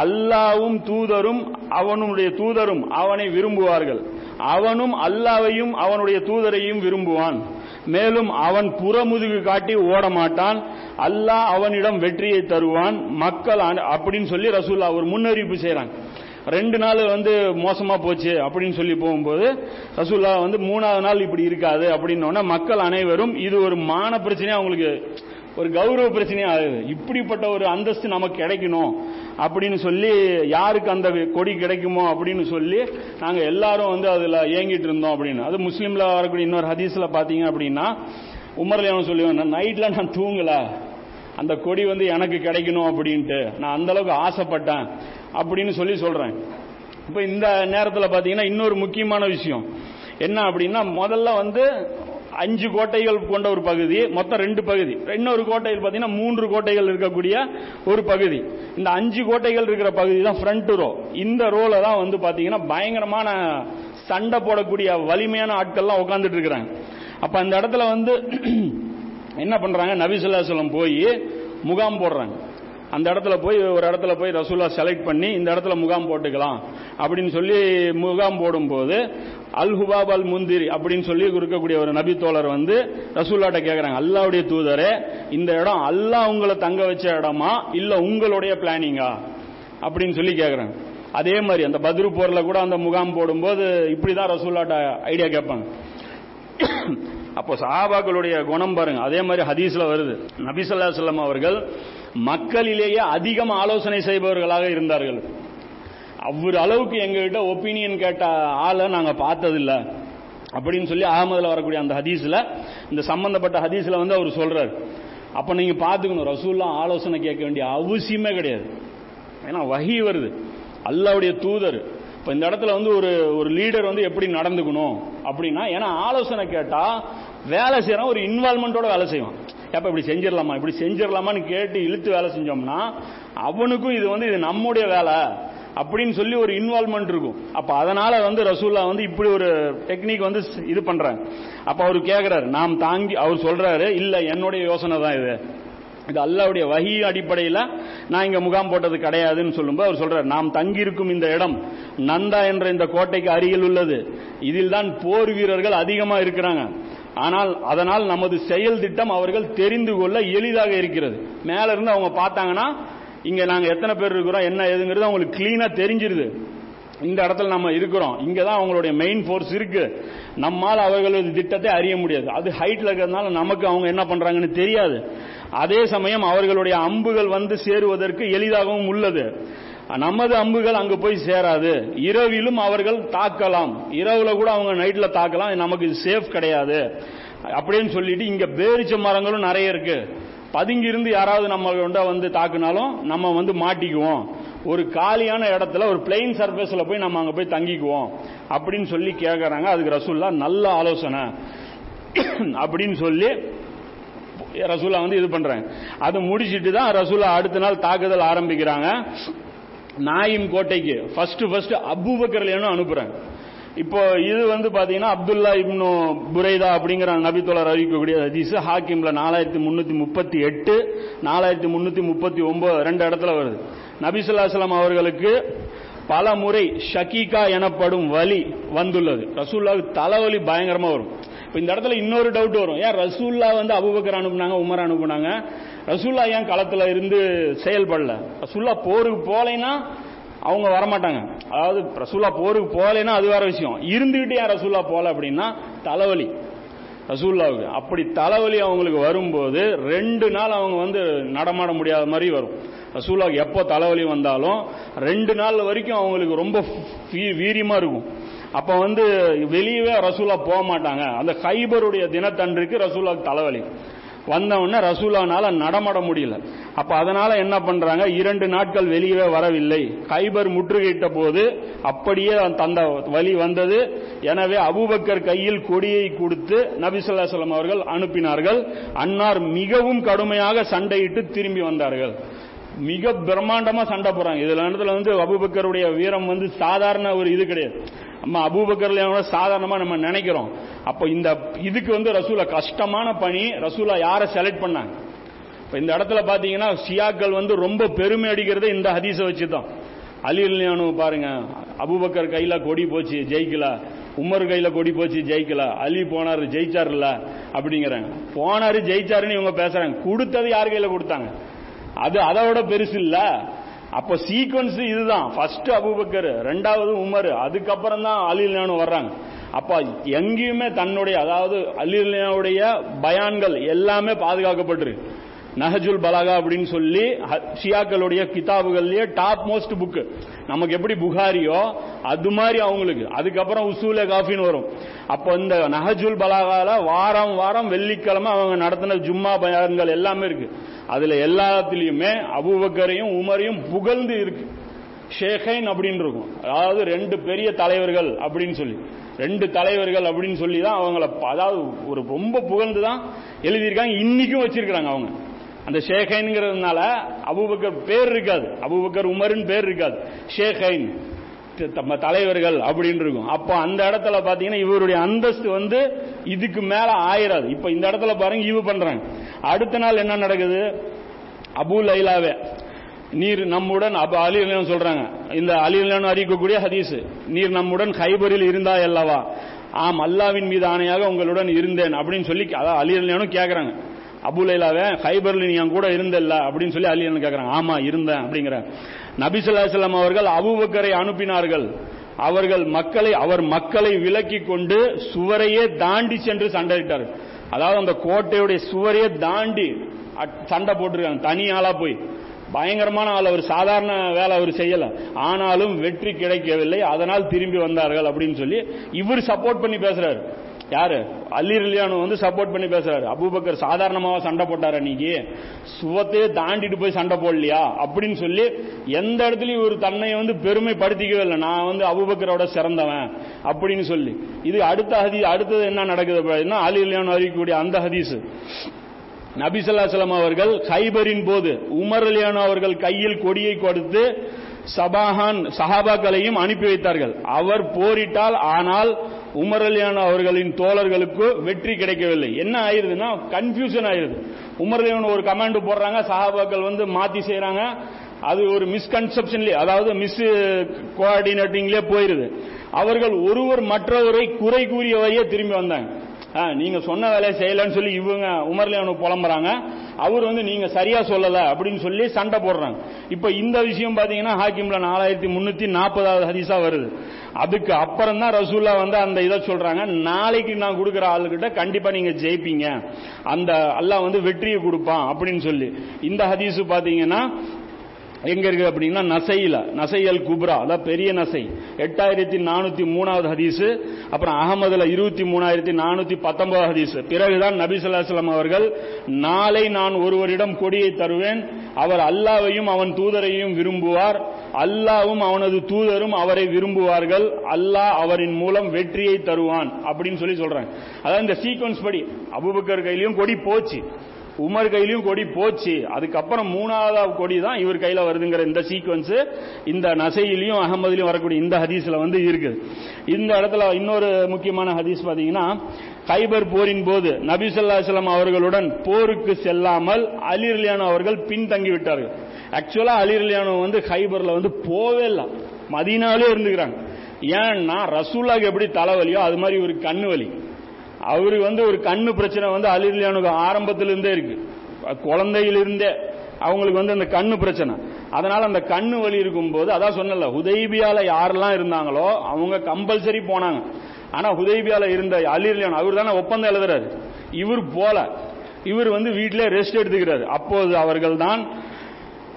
அல்லாவும் தூதரும் அவனுடைய தூதரும் அவனை விரும்புவார்கள். அவனும் அல்லாவையும் அவனுடைய தூதரையும் விரும்புவான். மேலும் அவன் புறமுதுகு காட்டி ஓட மாட்டான் அல்லாஹ் அவனிடம் வெற்றியை தருவான். மக்கள் அப்படின்னு சொல்லி ரசூல்லா ஒரு முன்னறிவிப்பு செய்யறாங்க ரெண்டு நாள் வந்து மோசமா போச்சு அப்படின்னு சொல்லி போகும்போது ரசூல்லா வந்து மூணாவது நாள் இப்படி இருக்காது அப்படின்னோடனே மக்கள் அனைவரும் இது ஒரு மான பிரச்சனையா அவங்களுக்கு ஒரு கௌரவ பிரச்சனையா ஆகுது. இப்படிப்பட்ட ஒரு அந்தஸ்து நமக்கு கிடைக்கணும் அப்படின்னு சொல்லி யாருக்கு அந்த கொடி கிடைக்குமோ அப்படின்னு சொல்லி நாங்க எல்லாரும் வந்து அதுல ஏங்கிட்டு இருந்தோம் அப்படின்னு. அது முஸ்லீம்ல வரக்கூடிய இன்னொரு ஹதீஸ்ல பாத்தீங்க அப்படின்னா உமர்ல அவன் சொல்லுவேன் நைட்ல நான் தூங்கல. அந்த கொடி வந்து எனக்கு கிடைக்கணும் அப்படின்ட்டு. நான் அந்த அளவுக்கு ஆசைப்பட்டேன். அப்படின்னு சொல்லி சொல்றேன். இப்ப இந்த நேரத்தில் பாத்தீங்கன்னா இன்னொரு முக்கியமான விஷயம். என்ன அப்படின்னா முதல்ல வந்து அஞ்சு கோட்டைகள் கொண்ட ஒரு பகுதி மொத்தம் ரெண்டு பகுதி. இன்னொரு கோட்டையில் பார்த்தீங்கன்னா மூன்று கோட்டைகள் இருக்கக்கூடிய ஒரு பகுதி. இந்த அஞ்சு கோட்டைகள் இருக்கிற பகுதி தான் ஃப்ரண்ட் ரோ இந்த ரோல தான் வந்து பார்த்தீங்கன்னா பயங்கரமான சண்டை போடக்கூடிய வலிமையான ஆட்கள்லாம் உட்காந்துட்டு இருக்கிறாங்க. அப்ப அந்த இடத்துல வந்து *clears throat* என்ன பண்றாங்க? நபிசுல்லாசலம் போய் முகாம் போடுறாங்க. அந்த இடத்துல போய் ஒரு இடத்துல போய் ரசூலா செலக்ட் பண்ணி இந்த இடத்துல முகாம் போட்டுக்கலாம். அப்படின்னு சொல்லி முகாம் போடும்போது அல் ஹுபாப் அல் முந்திரி அப்படின்னு சொல்லி இருக்கக்கூடிய ஒரு நபி தோழர் வந்து ரசூல்லாட்ட கேட்குறாங்க அல்லாவுடைய தூதரே இந்த இடம் அல்லாஹ் உங்களை தங்க வச்ச இடமா இல்ல உங்களுடைய பிளானிங்கா அப்படின்னு சொல்லி கேட்குறாங்க அதே மாதிரி அந்த பத்ரு போர்ல கூட அந்த முகாம் போடும்போது இப்படிதான் ரசூல்லாட்ட ஐடியா கேட்பாங்க. அப்போ சஹாபாக்களுடைய குணம் பாருங்க. அதே மாதிரி ஹதீஸ்ல வருது. நபிசல்லா சொல்லம் அவர்கள் மக்களிலேயே அதிகம் ஆலோசனை செய்பவர்களாக இருந்தார்கள். அவர் அளவுக்கு எங்ககிட்ட ஒப்பீனியன் கேட்ட ஆளை நாங்க பார்த்ததில்ல. அப்படின்னு சொல்லி அகமதுல வரக்கூடிய அந்த ஹதீஸ்ல இந்த சம்பந்தப்பட்ட ஹதீஸ்ல வந்து அவர் சொல்றாரு. அப்ப நீங்க பாத்துக்கணும் ரசூல்லாம் ஆலோசனை கேட்க வேண்டிய அவசியமே கிடையாது. ஏன்னா வகி வருது. அல்லாவுடைய தூதர். இப்ப இந்த இடத்துல வந்து ஒரு ஒரு லீடர் வந்து எப்படி நடந்துக்கணும் அப்படின்னா ஏன்னா ஆலோசனை கேட்டா வேலை செய்யறான் ஒரு இன்வால்மெண்டோட வேலை செய்வான். எப்ப இப்படி செஞ்சிடலாமா இப்படி செஞ்சிடலாமான்னு கேட்டு இழுத்து வேலை செஞ்சோம்னா அவனுக்கும் இது வந்து இது நம்முடைய வேலை. அப்படின்னு சொல்லி ஒரு இன்வால்மெண்ட் இருக்கும். அப்ப அதனால வந்து ரசூல்லா வந்து இப்படி ஒரு டெக்னிக் வந்து இது பண்றாங்க. அப்ப அவர் கேக்குறாரு நாம் தாங்கி அவர் சொல்றாரு இல்ல என்னுடைய யோசனை தான் இது. இது அல்லாவுடைய வகி அடிப்படையில் நான் இங்க முகாம் போட்டது கிடையாதுன்னு சொல்லும்போது அவர் சொல்றார் நாம் தங்கியிருக்கும் இந்த இடம் நந்தா என்ற இந்த கோட்டைக்கு அருகில் உள்ளது. இதில் தான் போர் வீரர்கள் அதிகமா இருக்கிறாங்க. ஆனால் அதனால் நமது செயல் திட்டம் அவர்கள் தெரிந்து கொள்ள எளிதாக இருக்கிறது. மேல இருந்து அவங்க பார்த்தாங்கன்னா இங்க நாங்க எத்தனை பேர் இருக்கிறோம் என்ன ஏதுங்கிறது அவங்களுக்கு கிளீனா தெரிஞ்சிருது. இந்த இடத்துல நம்ம இருக்கிறோம். இங்கே தான் அவங்களுடைய மெயின் ஃபோர்ஸ் இருக்கு. நம்மால் அவர்களது திட்டத்தை அறிய முடியாது. அது ஹைட்ல இருக்கிறதுனால நமக்கு அவங்க என்ன பண்றாங்கன்னு தெரியாது. அதே சமயம் அவர்களுடைய அம்புகள் வந்து சேருவதற்கு எளிதாகவும் உள்ளது. நமது அம்புகள் அங்கு போய் சேராது. இரவிலும் அவர்கள் தாக்கலாம். இரவுல கூட அவங்க நைட்ல தாக்கலாம். நமக்கு சேஃப் கிடையாது. அப்படின்னு சொல்லிட்டு இங்க பேரிச்ச மரங்களும் நிறைய இருக்கு. பதுங்கியிருந்து யாராவது நம்ம கொண்டா வந்து தாக்குனாலும் நம்ம வந்து மாட்டிக்குவோம். ஒரு காலியான இடத்துல ஒரு பிளெயின் சர்ஃபேஸில் போய் நம்ம அங்கே போய் தங்கிக்குவோம். அப்படின்னு சொல்லி கேட்குறாங்க அதுக்கு ரசூல்லா நல்ல ஆலோசனை. அப்படின்னு சொல்லி ரசூலா வந்து இது பண்றாங்க. அது முடிச்சிட்டு தான் ரசூலா அடுத்த நாள் தாக்குதல் ஆரம்பிக்கிறாங்க. நாயிம் கோட்டைக்கு ஃபர்ஸ்ட் ஃபர்ஸ்ட் அபூபக்கர்லேன்னு அனுப்புறாங்க இப்போ இது வந்து பாத்தீங்கன்னா அப்துல்லா இப்னு புரைதா அப்படிங்கிற நபித்தோழர் அறிவிக்கக்கூடிய ஹதீஸ். ஹாக்கிம்ல நாலாயிரத்தி முன்னூத்தி முப்பத்தி எட்டு நாலாயிரத்தி முன்னூத்தி முப்பத்தி ஒன்பது ரெண்டு இடத்துல வருது. நபிசுல்லாஸ்லாம் அவர்களுக்கு பல முறை ஷகீகா எனப்படும் வலி வந்துள்ளது. ரசூல்லாவுக்கு தலைவலி பயங்கரமா வரும். இப்போ இந்த இடத்துல இன்னொரு டவுட் வரும். ஏன் ரசூல்லா வந்து அபுபக்கர் அனுப்புனாங்க உமர் அனுப்புனாங்க? ரசூல்லா ஏன் களத்துல இருந்து செயல்படல? ரசூல்லா போருக்கு போலைன்னா அவங்க வரமாட்டாங்க. அதாவது ரசூல்லா போருக்கு போகலைன்னா அது வேற விஷயம். இருந்துகிட்டு ஏன் ரசூல்லா போகல அப்படின்னா தலைவலி. ரசூல்லாவுக்கு அப்படி தலைவலி அவங்களுக்கு வரும்போது ரெண்டு நாள் அவங்க வந்து நடமாட முடியாத மாதிரி வரும். ரசூல்லாவுக்கு எப்போ தலைவலி வந்தாலும் ரெண்டு நாள் வரைக்கும் அவங்களுக்கு ரொம்ப வீ- வீரியமா இருக்கும். அப்ப வந்து வெளியவே ரசூலா போக மாட்டாங்க. அந்த ஹைபருடைய தினத்தன்றைக்கு ரசூலாவுக்கு தலைவலி. வந்த உடனே ரசூலானால நடமாட முடியல. அப்ப அதனால என்ன பண்றாங்க? இரண்டு நாட்கள் வெளியவே வரவில்லை. கைபர் முற்றுகையிட்ட போது அப்படியே தந்த வழி வந்தது. எனவே அபுபக்கர் கையில் கொடியை கொடுத்து நபிசுல்லாசலம் அவர்கள் அனுப்பினார்கள். அன்னார் மிகவும் கடுமையாக சண்டையிட்டு திரும்பி வந்தார்கள். மிக பிரம்மாண்டமா சண்டை போறாங்க இதுல இடத்துல வந்து அபுபக்கருடைய வீரம் வந்து சாதாரண ஒரு இது கிடையாது. நம்ம அபூபக்கர்ல சாதாரணமா நம்ம நினைக்கிறோம். அப்ப இந்த இதுக்கு வந்து ரசூலா கஷ்டமான பணி ரசூலா யாரை செலக்ட் பண்ணாங்க? இப்ப இந்த இடத்துல பாத்தீங்கன்னா ஷியாக்கள் வந்து ரொம்ப பெருமை அடிக்கிறதே இந்த ஹதீஸை வச்சுதான். அலி அலியானு பாருங்க அபூபக்கர் கையில கொடி போச்சு ஜெயிக்கல. உமர் கையில கொடி போச்சு ஜெயிக்கல. அலி போனாரு ஜெயிச்சாருல்ல? அப்படிங்கிறாங்க. போனாரு ஜெயிச்சாருன்னு இவங்க பேசுறாங்க. கொடுத்தது யார் கையில கொடுத்தாங்க? அது அதோட பெருசு இல்ல அப்ப சீக்வன்ஸ் இதுதான். ஃபர்ஸ்ட் அபூபக்கர் ரெண்டாவது உமர் அதுக்கப்புறம் தான் அலிலானு வர்றாங்க. அப்ப எங்கேயுமே தன்னுடைய அதாவது அலிலானுடைய பயான்கள் எல்லாமே பாதுகாக்கப்பட்டிருக்கு நஹஜுல் பலாகா அப்படின்னு சொல்லி ஷியாக்களுடைய கிதாபுகள்லயே டாப் மோஸ்ட் புக் நமக்கு எப்படி புகாரியோ அது மாதிரி அவங்களுக்கு. அதுக்கப்புறம் உசூலே காஃபின்னு வரும். அப்போ இந்த நஹஜுல் பலாகால வாரம் வாரம் வெள்ளிக்கிழமை அவங்க நடத்தின ஜும்மா பயான்கள் எல்லாமே இருக்கு. அதுல எல்லாத்துலயுமே அபுபக்கரையும் உமரையும் புகழ்ந்து இருக்கு. ஷேகைன் அப்படின்னு இருக்கும். அதாவது ரெண்டு பெரிய தலைவர்கள் அப்படின்னு சொல்லி. ரெண்டு தலைவர்கள் அப்படின்னு சொல்லி தான் அவங்கள அதாவது ஒரு ரொம்ப புகழ்ந்து தான் எழுதியிருக்காங்க. இன்னைக்கும் வச்சிருக்கிறாங்க அவங்க. அந்த ஷேகைன்ங்கிறதுனால அபுபக்கர் பேர் இருக்காது. அபுபக்கர் உமருன்னு பேர் இருக்காது. ஷேகைன். நம்ம தலைவர்கள் அப்படின்னு இருக்கும். அப்போ அந்த இடத்துல பாத்தீங்கன்னா இவருடைய அந்தஸ்து வந்து இதுக்கு மேல ஆயிராது. இப்ப இந்த இடத்துல பாருங்க ஈவு பண்றாங்க. அடுத்த நாள் என்ன நடக்குது? அபு லைலாவே நீர் நம்முடன் அப்ப அலி சொல்றாங்க. இந்த அலி அறிக்கக்கூடிய அறிவிக்கக்கூடிய ஹதீஸ் நீர் நம்முடன் ஹைபரில் இருந்தா அல்லவா? ஆம் அல்லாவின் மீது ஆணையாக உங்களுடன் இருந்தேன் அப்படின்னு சொல்லி அதாவது அலி அலிலானும் கேக்குறாங்க. அபு லைலாவே ஹைபர்ல நீ என் கூட இருந்தல்ல அப்படின்னு சொல்லி அலி அலிலான் கேக்குறாங்க. ஆமா இருந்தேன் அப்படிங்கிற நபி அவர்கள் அபுபக்கரை அனுப்பினார்கள். அவர்கள் மக்களை அவர் மக்களை விலக்கி கொண்டு சுவரையே தாண்டி சென்று சண்டையிட்டார். அதாவது அந்த கோட்டையுடைய சுவரையே தாண்டி சண்டை போட்டிருக்காங்க. தனி ஆளா போய். பயங்கரமான ஆள் அவர். சாதாரண வேலை அவர் செய்யல. ஆனாலும் வெற்றி கிடைக்கவில்லை. அதனால் திரும்பி வந்தார்கள் அப்படின்னு சொல்லி இவர் சப்போர்ட் பண்ணி பேசுறாரு. யாரு? அலி ரிலியானு வந்து சப்போர்ட் பண்ணி பேசுறாரு. அபூபக்கர் சாதாரணமாக சண்டை போட்டார் அன்னைக்கு. சுவத்தையே தாண்டிட்டு போய் சண்டை போடலையா? அப்படின்னு சொல்லி எந்த இடத்துலயும் ஒரு தன்னை வந்து பெருமைப்படுத்திக்கவே இல்லை. நான் வந்து அபூபக்கரோட சிறந்தவன் அப்படின்னு சொல்லி. இது அடுத்த ஹதி அடுத்தது என்ன நடக்குது அப்படின்னா அலி ரிலியானு அறிவிக்கக்கூடிய அந்த ஹதீஸ். நபிசல்லாசலம் அவர்கள் ஹைபரின் போது உமர் அலியானு அவர்கள் கையில் கொடியை கொடுத்து சபாஹான் சஹாபாக்களையும் அனுப்பி வைத்தார்கள். அவர் போரிட்டால் ஆனால் உமரலியான அவர்களின் தோழர்களுக்கு வெற்றி கிடைக்கவில்லை. என்ன ஆயிருதுன்னா கன்ஃபியூஷன் ஆயிருது. உமரலியான ஒரு கமாண்ட் போடுறாங்க சஹாபாக்கள் வந்து மாத்தி செய்யறாங்க அது ஒரு மிஸ்கன்செப்ஷன்லயே அதாவது மிஸ் கோஆர்டினேட்டிங்லயே போயிருது. அவர்கள் ஒருவர் மற்றவரை குறை கூறியவையே திரும்பி வந்தாங்க. நீங்க சொன்ன வேலையை செய்யலன்னு சொல்லி இவங்க உமர்லியானு புலம்புறாங்க. அவர் வந்து நீங்க சரியா சொல்லல அப்படின்னு சொல்லி சண்டை போடுறாங்க. இப்ப இந்த விஷயம் பாத்தீங்கன்னா ஹாக்கிம்ல நாலாயிரத்தி முன்னூத்தி நாற்பதாவது ஹதீஸா வருது. அதுக்கு அப்புறம் தான் ரசூல்லா வந்து அந்த இதை சொல்றாங்க. நாளைக்கு நான் கொடுக்குற ஆளுகிட்ட கண்டிப்பா நீங்க ஜெயிப்பீங்க. அந்த அல்லாஹ் வந்து வெற்றியை கொடுப்பான் அப்படின்னு சொல்லி. இந்த ஹதீஸ் பாத்தீங்கன்னா எங்க இருக்கு அப்படின்னா நசையில. நசையல் குப்ரா. அதான் பெரிய நசை. எட்டாயிரத்தி நானூத்தி மூணாவது ஹதீஸ். அப்புறம் அகமதுல இருபத்தி மூணாயிரத்தி நானூத்தி பத்தொன்பது ஹதீஸ். பிறகுதான் நபி ஸல்லல்லாஹு அவர்கள் நாளை நான் ஒருவரிடம் கொடியை தருவேன். அவர் அல்லாவையும் அவன் தூதரையும் விரும்புவார். அல்லாவும் அவனது தூதரும் அவரை விரும்புவார்கள். அல்லாஹ் அவரின் மூலம் வெற்றியை தருவான். அப்படின்னு சொல்லி சொல்றாங்க. அதாவது இந்த சீக்வன்ஸ் படி. அபுபக்கர் கையிலையும் கொடி போச்சு. உமர் கையிலையும் கொடி போச்சு. அதுக்கப்புறம் மூணாவது கொடி தான் இவர் கையில வருதுங்கிற இந்த சீக்வன்ஸ் இந்த நசையிலையும் அகமதுலையும் வரக்கூடிய இந்த ஹதீஸ்ல வந்து இருக்குது இந்த இடத்துல இன்னொரு முக்கியமான ஹதீஸ் பாத்தீங்கன்னா கைபர் போரின் போது நபிசல்லாஸ்லாம் அவர்களுடன் போருக்கு செல்லாமல் அலிர்லியானோ அவர்கள் பின்தங்கி விட்டார்கள். ஆக்சுவலா அலிர்லியானோ வந்து ஹைபர்ல வந்து போவே இல்லை. மதினாலே இருந்துக்கிறாங்க. ஏன்னா ரசூலாக்கு எப்படி தலைவலியோ அது மாதிரி ஒரு கண்ணு வலி அவருக்கு வந்து ஒரு கண்ணு பிரச்சனை வந்து அலிர்லியானுக்கு ஆரம்பத்திலிருந்தே இருக்கு. குழந்தையிலிருந்தே அவங்களுக்கு வந்து அந்த கண்ணு பிரச்சனை. அதனால அந்த கண்ணு வலி இருக்கும்போது அதான் சொன்னல ஹுதைபியால யாரெல்லாம் இருந்தாங்களோ அவங்க கம்பல்சரி போனாங்க. ஆனா ஹுதைபியால இருந்த அலிர்லியான் அவர் தானே ஒப்பந்தம் எழுதுறாரு. இவர் போல. இவர் வந்து வீட்டிலே ரெஸ்ட் எடுத்துக்கிறாரு. அப்போது அவர்கள் தான்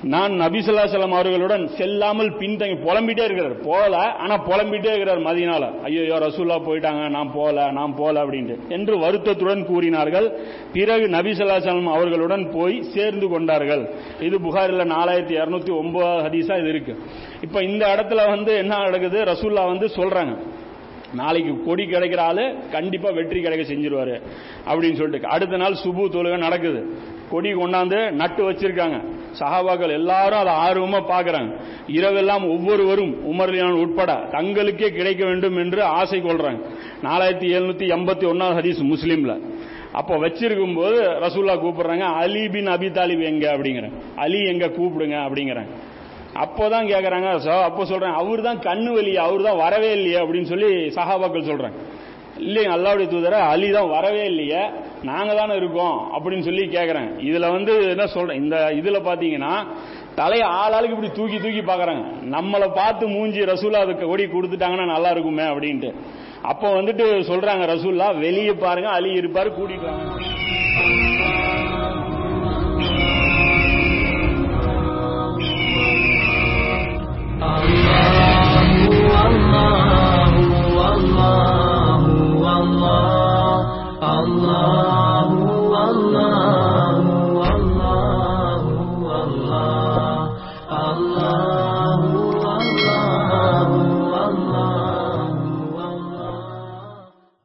நான் நபிசல்லாசலம் அவர்களுடன் செல்லாமல் பின்தங்கி புலம்பிட்டே இருக்கிறார். போகல ஆனா புலம்பிட்டே இருக்கிறார் மதியனால ஐயோ ரசூல்லா போயிட்டாங்க நான் போகல நான் போகல அப்படின்ட்டு. என்று வருத்தத்துடன் கூறினார்கள். பிறகு நபிசல்லாசலம் அவர்களுடன் போய் சேர்ந்து கொண்டார்கள். இது புகாரில் நாலாயிரத்தி இருநூத்தி ஒன்பது ஹதீஸா இது இருக்கு. இப்ப இந்த இடத்துல வந்து என்ன நடக்குது? ரசூல்லா வந்து சொல்றாங்க. நாளைக்கு கொடி கிடைக்கிற ஆளு கண்டிப்பா வெற்றி கிடைக்க செஞ்சிருவாரு அப்படின்னு சொல்லிட்டு. அடுத்த நாள் சுபு தொழுகை நடக்குது. கொடி கொண்டாந்து நட்டு வச்சிருக்காங்க. சஹாபாக்கள் எல்லாரும் அதை ஆர்வமா பாக்குறாங்க இரவெல்லாம் ஒவ்வொருவரும் உமர்லியான் உட்பட தங்களுக்கே கிடைக்க வேண்டும் என்று ஆசை கொள்றாங்க. நாலாயிரத்தி எழுநூத்தி எண்பத்தி ஒன்னாவது ஹதீஸ் முஸ்லீம்ல. அப்போ வச்சிருக்கும் போது ரசூல்லா கூப்பிடுறாங்க அலி பின் அபி தாலிப் எங்க? அப்படிங்கிறேன் அலி எங்க? கூப்பிடுங்க. அப்படிங்கிறாங்க. அப்போதான் கேக்குறாங்க சோ- அப்போ சொல்றேன் அவர் தான் கண்ணு வலி அவர் தான் வரவே இல்லையே அப்படின்னு சொல்லி சஹாபாக்கள் சொல்றாங்க. இல்லைங்க அல்லாவுடைய தூதரை அலி தான் வரவே இல்லையே. நாங்கள் தானே இருக்கோம் அப்படின்னு சொல்லி கேட்குறேன் இதில் வந்து என்ன சொல்கிறேன் இந்த இதில் பார்த்தீங்கன்னா தலையை ஆளாளுக்கு இப்படி தூக்கி தூக்கி பார்க்குறாங்க நம்மளை பார்த்து மூஞ்சி ரசூலா அதுக்கு ஓடி கொடுத்துட்டாங்கன்னா நல்லா இருக்குமே அப்படின்ட்டு. அப்போ வந்துட்டு சொல்கிறாங்க ரசூல்லா வெளியே பாருங்க அலி இருப்பார் கூட்டிகிட்டு வாங்க. Allah, Allah, Allah. Allah, Allah.